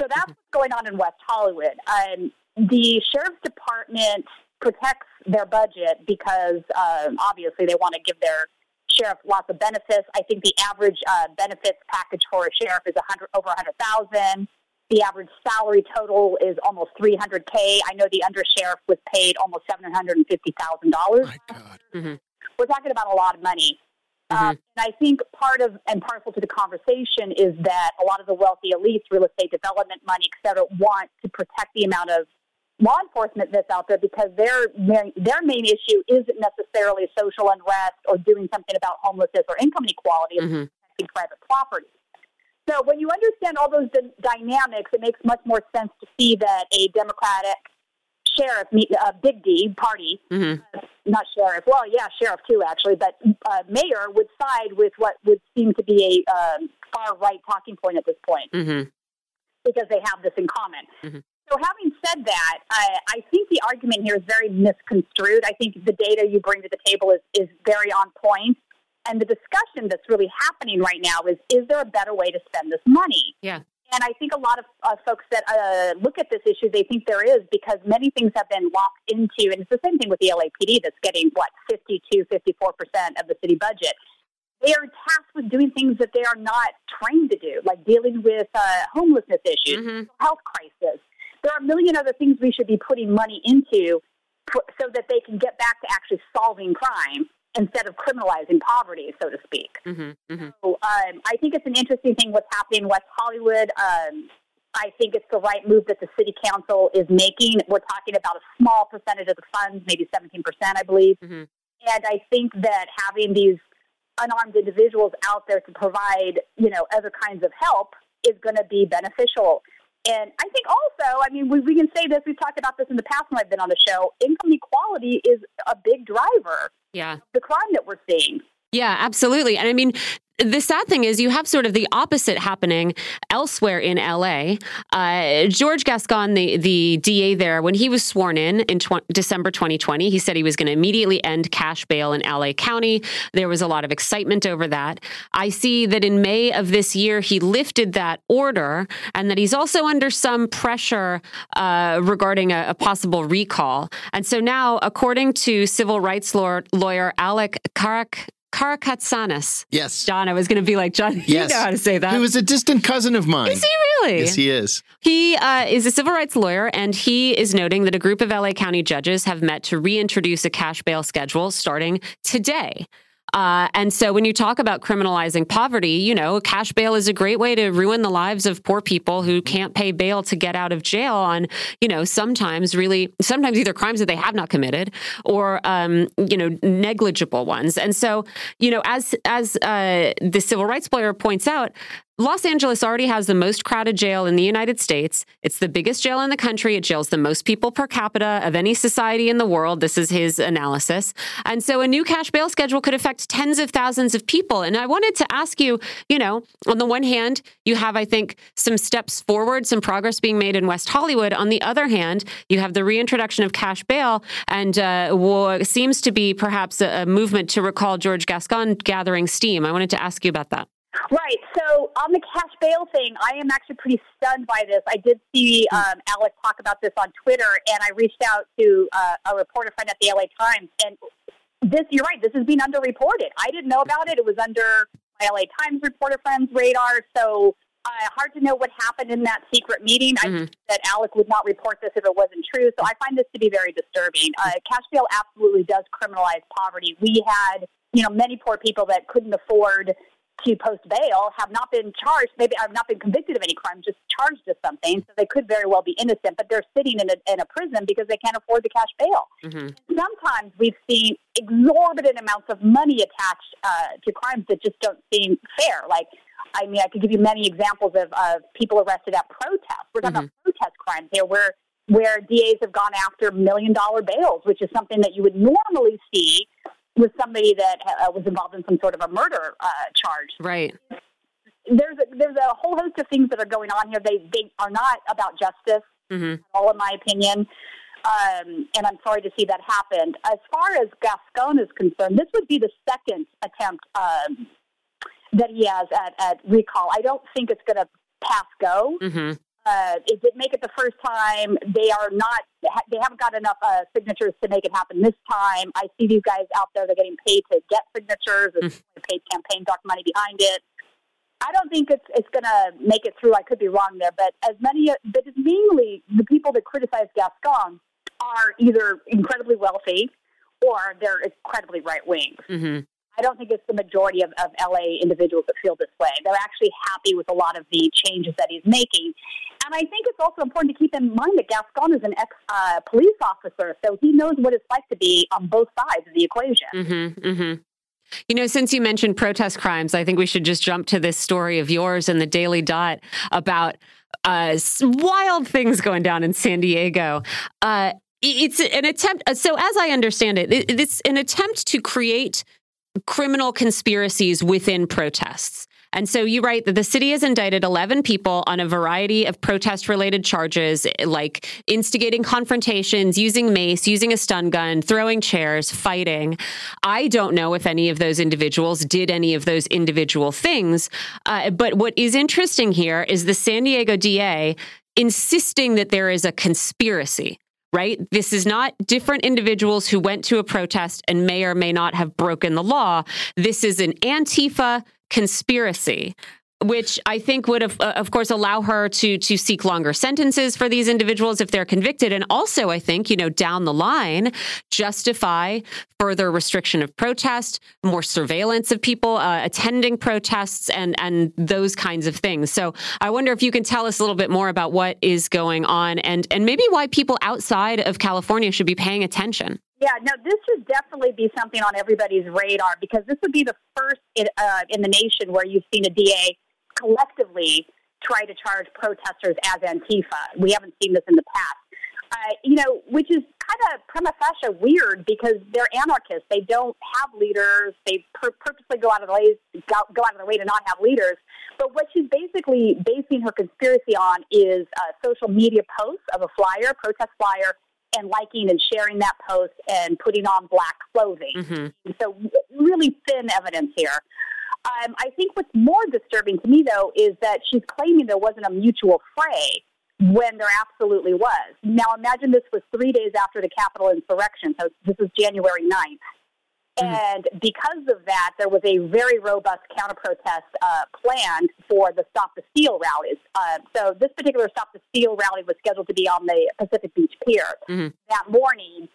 So that's mm-hmm. what's going on in West Hollywood. Um, the Sheriff's Department protects their budget because um, obviously they want to give their sheriff lots of benefits. I think the average uh, benefits package for a sheriff is 100 over 100,000. The average salary total is almost 300k. I know the undersheriff was paid almost 750 thousand dollars. My God, mm-hmm. we're talking about a lot of money. Mm-hmm. Um, and I think part of and parcel to the conversation is that a lot of the wealthy elites, real estate development money, et cetera, want to protect the amount of law enforcement that's out there because their their main issue isn't necessarily social unrest or doing something about homelessness or income inequality, mm-hmm. protecting private property. So when you understand all those d- dynamics, it makes much more sense to see that a Democratic sheriff, uh, big D party, mm-hmm. uh, not sheriff, well, yeah, sheriff too, actually, but uh, mayor would side with what would seem to be a um, far right talking point at this point mm-hmm. because they have this in common. Mm-hmm. So, having said that, I, I think the argument here is very misconstrued. I think the data you bring to the table is, is very on point. And the discussion that's really happening right now is is there a better way to spend this money? Yeah. And I think a lot of uh, folks that uh, look at this issue, they think there is because many things have been locked into, and it's the same thing with the LAPD that's getting, what, 52, 54% of the city budget. They are tasked with doing things that they are not trained to do, like dealing with uh, homelessness issues, mm-hmm. health crisis. There are a million other things we should be putting money into so that they can get back to actually solving crime instead of criminalizing poverty, so to speak. Mm-hmm, mm-hmm. So um, I think it's an interesting thing what's happening in West Hollywood. Um, I think it's the right move that the city council is making. We're talking about a small percentage of the funds, maybe 17%, I believe. Mm-hmm. And I think that having these unarmed individuals out there to provide, you know, other kinds of help is going to be beneficial. And I think also, I mean, we, we can say this, we've talked about this in the past when I've been on the show, income equality is a big driver. Yeah. The crime that we're seeing. Yeah, absolutely. And I mean, the sad thing is you have sort of the opposite happening elsewhere in LA. Uh, George Gascon, the, the DA there, when he was sworn in in tw- December 2020, he said he was going to immediately end cash bail in LA County. There was a lot of excitement over that. I see that in May of this year, he lifted that order and that he's also under some pressure uh, regarding a, a, possible recall. And so now, according to civil rights law- lawyer Alec Karak, Karakatsanis. Yes. John, I was going to be like, John, yes. you know how to say that. He was a distant cousin of mine. Is he really? Yes, he is. He uh, is a civil rights lawyer, and he is noting that a group of LA County judges have met to reintroduce a cash bail schedule starting today. Uh, and so when you talk about criminalizing poverty, you know, cash bail is a great way to ruin the lives of poor people who can't pay bail to get out of jail on, you know, sometimes really, sometimes either crimes that they have not committed or, um, you know, negligible ones. And so, you know, as, as uh, the civil rights lawyer points out, Los Angeles already has the most crowded jail in the United States. It's the biggest jail in the country. It jails the most people per capita of any society in the world. This is his analysis. And so a new cash bail schedule could affect tens of thousands of people. And I wanted to ask you, you know, on the one hand, you have, I think, some steps forward, some progress being made in West Hollywood. On the other hand, you have the reintroduction of cash bail and uh, what seems to be perhaps a, a movement to recall George Gascon gathering steam. I wanted to ask you about that. Right. So on the cash bail thing, I am actually pretty stunned by this. I did see hmm. um, Alec talk about this on Twitter, and I reached out to uh, a reporter friend at the LA Times. And this, you're right, this is being underreported. I didn't know about it. It was under my LA Times reporter friend's radar. So uh, hard to know what happened in that secret meeting. Mm-hmm. I that Alec would not report this if it wasn't true. So I find this to be very disturbing. Uh, cash bail absolutely does criminalize poverty. We had you know, many poor people that couldn't afford to post bail have not been charged, maybe have not been convicted of any crime, just charged of something. So they could very well be innocent, but they're sitting in a, in a prison because they can't afford the cash bail. Mm-hmm. Sometimes we've seen exorbitant amounts of money attached uh, to crimes that just don't seem fair. Like, I mean, I could give you many examples of, of people arrested at protests. We're talking mm-hmm. about protest crimes here where where DAs have gone after million dollar bails, which is something that you would normally see with somebody that uh, was involved in some sort of a murder uh, charge. Right. There's a, there's a whole host of things that are going on here. They they are not about justice, mm-hmm. all in my opinion. Um, and I'm sorry to see that happen. As far as Gascon is concerned, this would be the second attempt um, that he has at, at recall. I don't think it's going to pass go. Mm-hmm. Uh, it didn't make it the first time. They are not. They haven't got enough uh, signatures to make it happen this time. I see these guys out there. They're getting paid to get signatures. Mm. paid campaign dark money behind it. I don't think it's it's going to make it through. I could be wrong there, but as many, but it's mainly the people that criticize Gascon are either incredibly wealthy or they're incredibly right wing. Mm-hmm. I don't think it's the majority of, of LA individuals that feel this way. They're actually happy with a lot of the changes that he's making. And I think it's also important to keep in mind that Gascon is an ex uh, police officer, so he knows what it's like to be on both sides of the equation. Mm-hmm, mm-hmm. You know, since you mentioned protest crimes, I think we should just jump to this story of yours in the Daily Dot about uh, wild things going down in San Diego. Uh, it's an attempt. So, as I understand it, it's an attempt to create criminal conspiracies within protests. And so you write that the city has indicted 11 people on a variety of protest related charges like instigating confrontations, using mace, using a stun gun, throwing chairs, fighting. I don't know if any of those individuals did any of those individual things. Uh, but what is interesting here is the San Diego DA insisting that there is a conspiracy right? This is not different individuals who went to a protest and may or may not have broken the law. This is an Antifa conspiracy which I think would, have, uh, of course, allow her to to seek longer sentences for these individuals if they're convicted, and also, I think, you know, down the line, justify further restriction of protest, more surveillance of people uh, attending protests, and and those kinds of things. So, I wonder if you can tell us a little bit more about what is going on, and and maybe why people outside of California should be paying attention. Yeah, no, this should definitely be something on everybody's radar because this would be the first in, uh, in the nation where you've seen a DA collectively try to charge protesters as Antifa. We haven't seen this in the past. Uh, you know, which is kind of prima facie weird because they're anarchists. They don't have leaders. They pur- purposely go out of the way go, go out of their way to not have leaders. But what she's basically basing her conspiracy on is uh, social media posts of a flyer, protest flyer, and liking and sharing that post and putting on black clothing. Mm-hmm. So really thin evidence here. Um, I think what's more disturbing to me, though, is that she's claiming there wasn't a mutual fray when there absolutely was. Now, imagine this was three days after the Capitol insurrection, so this is January 9th. Mm-hmm. And because of that, there was a very robust counter protest uh, planned for the Stop the Steal rallies. Uh, so, this particular Stop the Steal rally was scheduled to be on the Pacific Beach Pier mm-hmm. that morning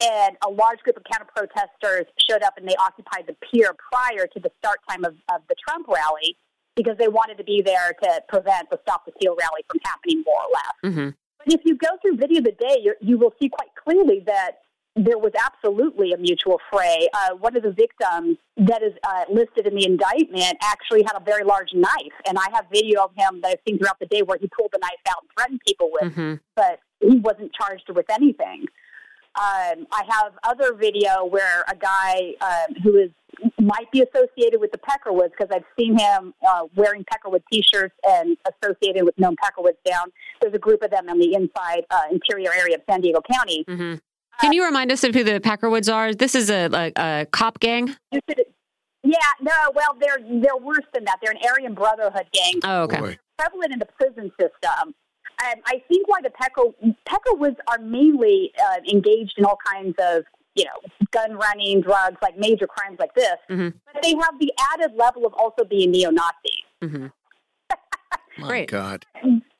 and a large group of counter protesters showed up and they occupied the pier prior to the start time of, of the Trump rally because they wanted to be there to prevent the Stop the Steal rally from happening, more or less. Mm-hmm. But if you go through video of the day, you will see quite clearly that there was absolutely a mutual fray. Uh, one of the victims that is uh, listed in the indictment actually had a very large knife, and I have video of him that I've seen throughout the day where he pulled the knife out and threatened people with, mm-hmm. but he wasn't charged with anything. Um, I have other video where a guy um, who is might be associated with the Peckerwoods because I've seen him uh, wearing Peckerwood T-shirts and associated with known Peckerwoods down. There's a group of them in the inside uh, interior area of San Diego County. Mm-hmm. Can you remind us of who the Packerwoods are? This is a, a, a cop gang. Yeah, no, well, they're they're worse than that. They're an Aryan Brotherhood gang. Oh, okay. They're prevalent in the prison system. Um, I think why the Pecker Peckerwoods are mainly uh, engaged in all kinds of you know gun running, drugs, like major crimes like this, mm-hmm. but they have the added level of also being neo Nazis. Mm-hmm. My Great. God,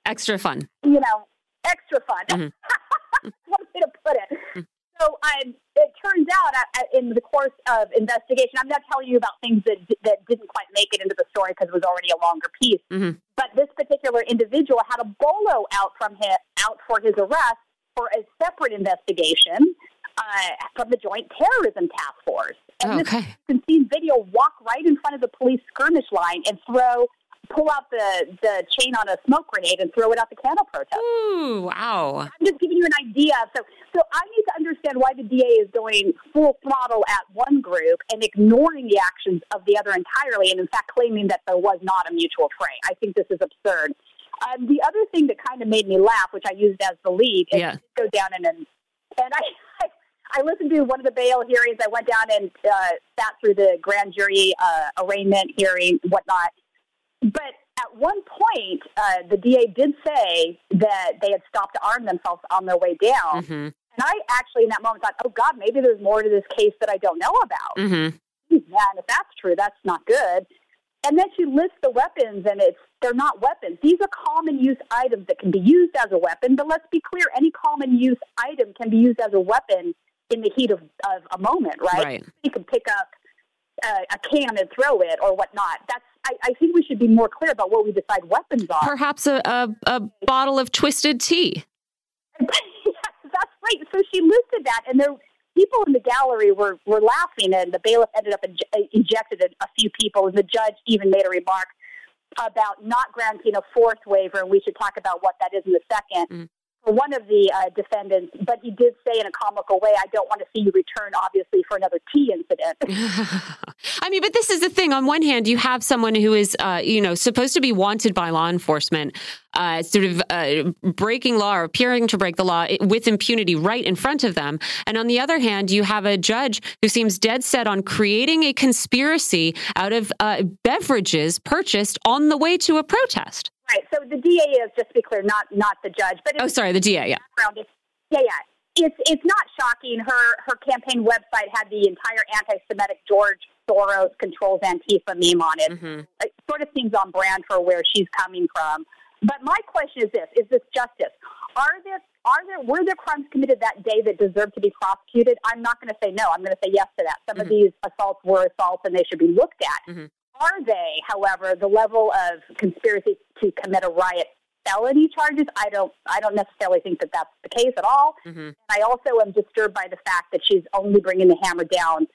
extra fun. You know, extra fun. Mm-hmm. One way to put it. Mm. So, um, it turns out uh, uh, in the course of investigation, I'm not telling you about things that that didn't quite make it into the story because it was already a longer piece. Mm-hmm. But this particular individual had a bolo out from him out for his arrest for a separate investigation uh, from the Joint Terrorism Task Force. And okay. this can see video walk right in front of the police skirmish line and throw pull out the, the chain on a smoke grenade and throw it out the candle protest. Ooh, wow. I'm just giving you an idea. So, so I need to understand why the DA is going full throttle at one group and ignoring the actions of the other entirely, and in fact claiming that there was not a mutual fray. I think this is absurd. Um, the other thing that kind of made me laugh, which I used as the lead, is yeah. go down and and I, I I listened to one of the bail hearings. I went down and uh, sat through the grand jury uh, arraignment hearing, whatnot. But at one point, uh, the DA did say that they had stopped to arm themselves on their way down. Mm-hmm. And I actually, in that moment, thought, oh, God, maybe there's more to this case that I don't know about. Mm-hmm. Yeah, and if that's true, that's not good. And then she lists the weapons, and it's they're not weapons. These are common use items that can be used as a weapon. But let's be clear: any common use item can be used as a weapon in the heat of, of a moment, right? right. You can pick up a, a can and throw it or whatnot. That's I, I, think we should be more clear about what we decide weapons are. Perhaps a, a, a bottle of twisted tea. yes, that's right. So she listed that, and there people in the gallery were, were laughing, and the bailiff ended up inj- injected a, a few people, and the judge even made a remark about not granting a fourth waiver, and we should talk about what that is in a second. Mm for one of the uh, defendants, but he did say in a comical way, I don't want to see you return, obviously, for another tea incident. I mean, but this is the thing. On one hand, you have someone who is, uh, you know, supposed to be wanted by law enforcement, uh, sort of uh, breaking law or appearing to break the law with impunity right in front of them. And on the other hand, you have a judge who seems dead set on creating a conspiracy out of uh, beverages purchased on the way to a protest. Right. So the DA is just to be clear, not not the judge. But oh, sorry, the DA. Yeah. Yeah, yeah. It's it's not shocking. Her her campaign website had the entire anti-Semitic George Soros controls Antifa meme on it. Mm-hmm. It sort of seems on brand for where she's coming from. But my question is this: Is this justice? Are there are there were there crimes committed that day that deserve to be prosecuted? I'm not going to say no. I'm going to say yes to that. Some mm-hmm. of these assaults were assaults, and they should be looked at. Mm-hmm. Are they, however, the level of conspiracy to commit a riot felony charges? I don't. I don't necessarily think that that's the case at all. Mm-hmm. I also am disturbed by the fact that she's only bringing the hammer down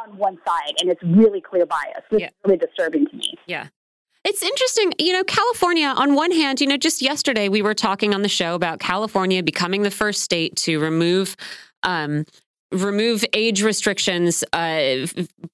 on one side, and it's really clear bias. It's yeah. really disturbing to me. Yeah. It's interesting, you know, California, on one hand, you know, just yesterday we were talking on the show about California becoming the first state to remove um, remove age restrictions uh,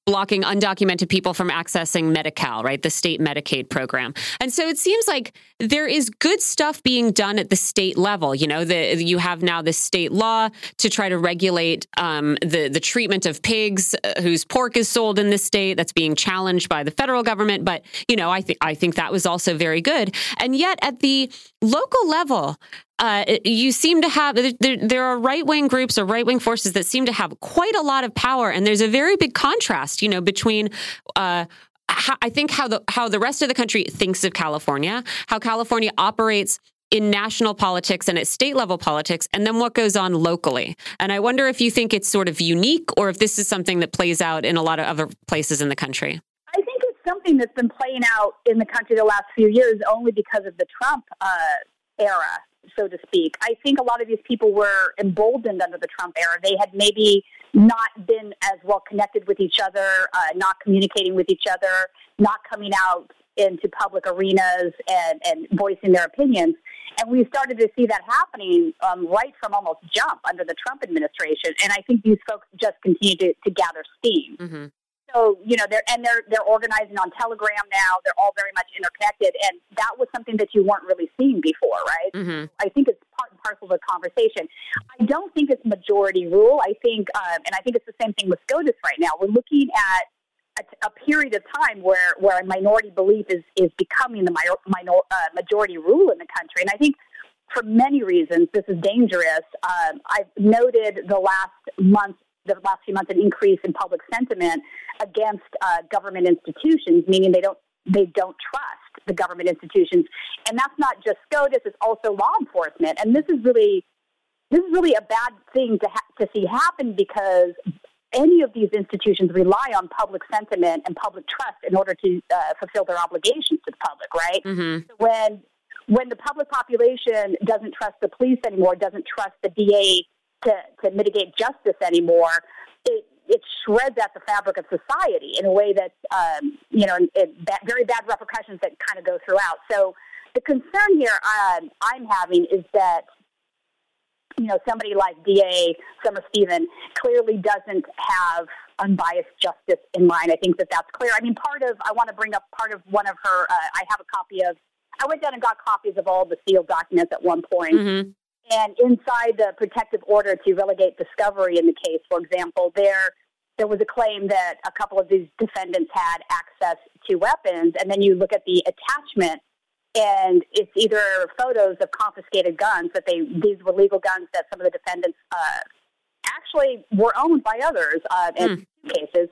blocking undocumented people from accessing Medi-Cal, right? The state Medicaid program. And so it seems like there is good stuff being done at the state level. You know, the, you have now this state law to try to regulate um, the, the treatment of pigs uh, whose pork is sold in this state that's being challenged by the federal government. But, you know, I think I think that was also very good. And yet at the local level, uh, you seem to have there, there are right wing groups or right wing forces that seem to have quite a lot of power, and there's a very big contrast, you know, between. Uh, I think how the how the rest of the country thinks of California, how California operates in national politics and at state level politics, and then what goes on locally. And I wonder if you think it's sort of unique or if this is something that plays out in a lot of other places in the country. I think it's something that's been playing out in the country the last few years only because of the Trump uh, era so to speak. I think a lot of these people were emboldened under the Trump era. They had maybe not been as well connected with each other, uh, not communicating with each other, not coming out into public arenas and, and voicing their opinions. And we started to see that happening um, right from almost jump under the Trump administration. And I think these folks just continue to, to gather steam. Mm-hmm so you know they're and they're they're organizing on Telegram now. They're all very much interconnected, and that was something that you weren't really seeing before, right? Mm-hmm. I think it's part and parcel of the conversation. I don't think it's majority rule. I think, um, and I think it's the same thing with SCOTUS right now. We're looking at a, a, period of time where, where a minority belief is, is becoming the minor, minor, uh, majority rule in the country. And I think for many reasons, this is dangerous. Um, I've noted the last month the last few months an increase in public sentiment against uh, government institutions, meaning they don't they don't trust the government institutions, and that's not just SCOTUS; it's also law enforcement. And this is really this is really a bad thing to ha- to see happen because any of these institutions rely on public sentiment and public trust in order to uh, fulfill their obligations to the public, right? Mm-hmm. So when when the public population doesn't trust the police anymore, doesn't trust the DA to, to mitigate justice anymore, it, it shreds at the fabric of society in a way that, um, you know, very bad repercussions that kind of go throughout. So the concern here um, I'm having is that you know, somebody like DA Summer Stephan clearly doesn't have unbiased justice in mind. I think that that's clear. I mean, part of, I want to bring up part of one of her, uh, I have a copy of, I went down and got copies of all the sealed documents at one point. Mm-hmm. And inside the protective order to relegate discovery in the case, for example, there there was a claim that a couple of these defendants had access to weapons, and then you look at the attachment and it's either photos of confiscated guns that they these were legal guns that some of the defendants uh, actually were owned by others uh, in Hmm. cases.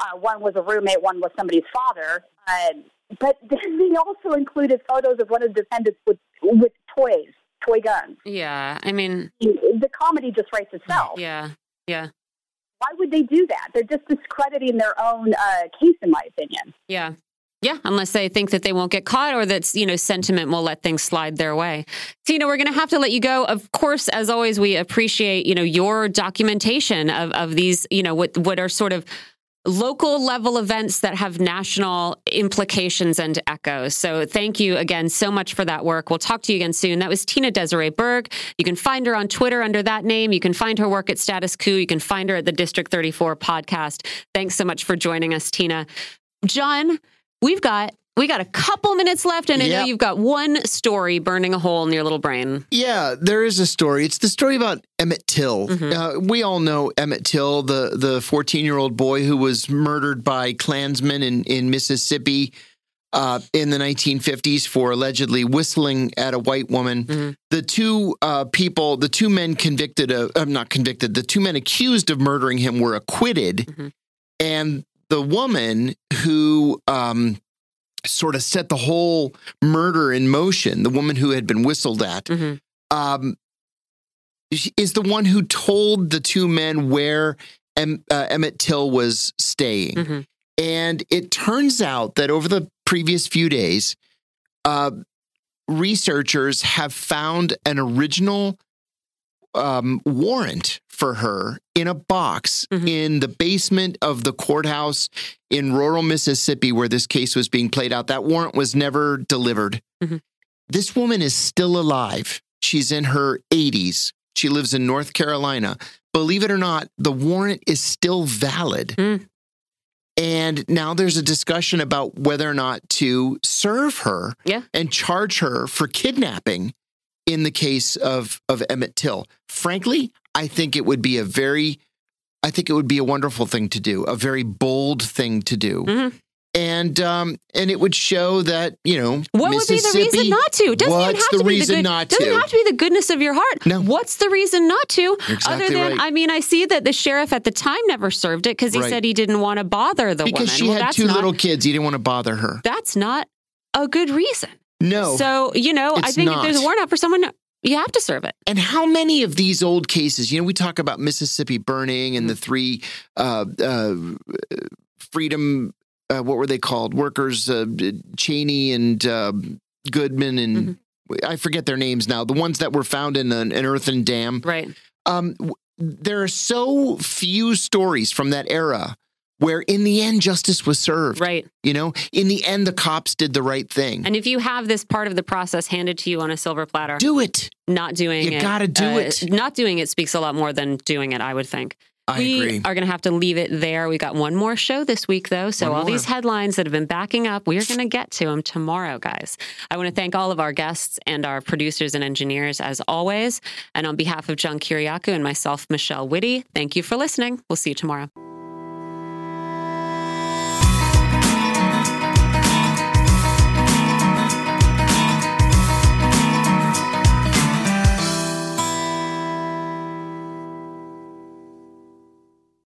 Uh, one was a roommate, one was somebody's father. Uh, but then they also included photos of one of the defendants with with toys, toy guns. Yeah, I mean, The comedy just writes itself. yeah, yeah, Why would they do that? They're just discrediting their own uh, case, in my opinion. yeah. Yeah, unless they think that they won't get caught or that, you know, sentiment will let things slide their way. Tina, we're going to have to let you go. Of course, as always, we appreciate, you know, your documentation of, of these, you know, what, what are sort of local level events that have national implications and echoes. So thank you again so much for that work. We'll talk to you again soon. That was Tina Desiree Berg. You can find her on Twitter under that name. You can find her work at Status Coup. You can find her at the District 34 podcast. Thanks so much for joining us, Tina. John, we've got we got a couple minutes left, and I know you've got one story burning a hole in your little brain. Yeah, there is a story. It's the story about Emmett Till. Mhm. Uh, we all know Emmett Till, the the 14 year old boy who was murdered by Klansmen in in Mississippi uh, in the 1950s for allegedly whistling at a white woman. Mhm. The two uh, people, the two men convicted of, uh, not convicted, the two men accused of murdering him were acquitted, Mhm. and the woman who um, sort of set the whole murder in motion, the woman who had been whistled at Mhm. um, is the one who told the two men where em, uh, Emmett Till was staying. Mhm. And it turns out that over the previous few days, uh, researchers have found an original um, warrant for her in a box Mhm. in the basement of the courthouse in rural Mississippi where this case was being played out. That warrant was never delivered. Mhm. This woman is still alive. She's in her 80s. She lives in North Carolina. Believe it or not, the warrant is still valid. Mm. And now there's a discussion about whether or not to serve her Yeah. and charge her for kidnapping in the case of, of Emmett Till. Frankly, I think it would be a very, I think it would be a wonderful thing to do, a very bold thing to do. Mhm. And um, and it would show that you know What would be the reason not to? Doesn't what's have the to be reason the good, not doesn't have to be the goodness of your heart. No. What's the reason not to? You're Other than, right. I mean, I see that the sheriff at the time never served it because he Right. said he didn't want to bother the woman. because woman. she well, had two not, little kids. You didn't want to bother her. That's not a good reason. No. So you know, I think if there's a not. warrant out for someone, you have to serve it. And how many of these old cases, you know, we talk about Mississippi burning and the Mm-hmm. three uh, uh, freedom, uh, what were they called? Workers, uh, Chaney and uh, Goodman, and Mm-hmm. I forget their names now. The ones that were found in an, an earthen dam. Right. Um, w- there are so few stories from that era where, in the end, justice was served. Right. You know, in the end, the cops did the right thing. And if you have this part of the process handed to you on a silver platter, do it. not doing You it, gotta do uh, it. Not doing it speaks a lot more than doing it. I would think. I we agree. are going to have to leave it there. We got one more show this week, though. So, One all more. these headlines that have been backing up, we are going to get to them tomorrow, guys. I want to thank all of our guests and our producers and engineers, as always. And on behalf of John Kiriakou and myself, Michelle Witte, thank you for listening. We'll see you tomorrow.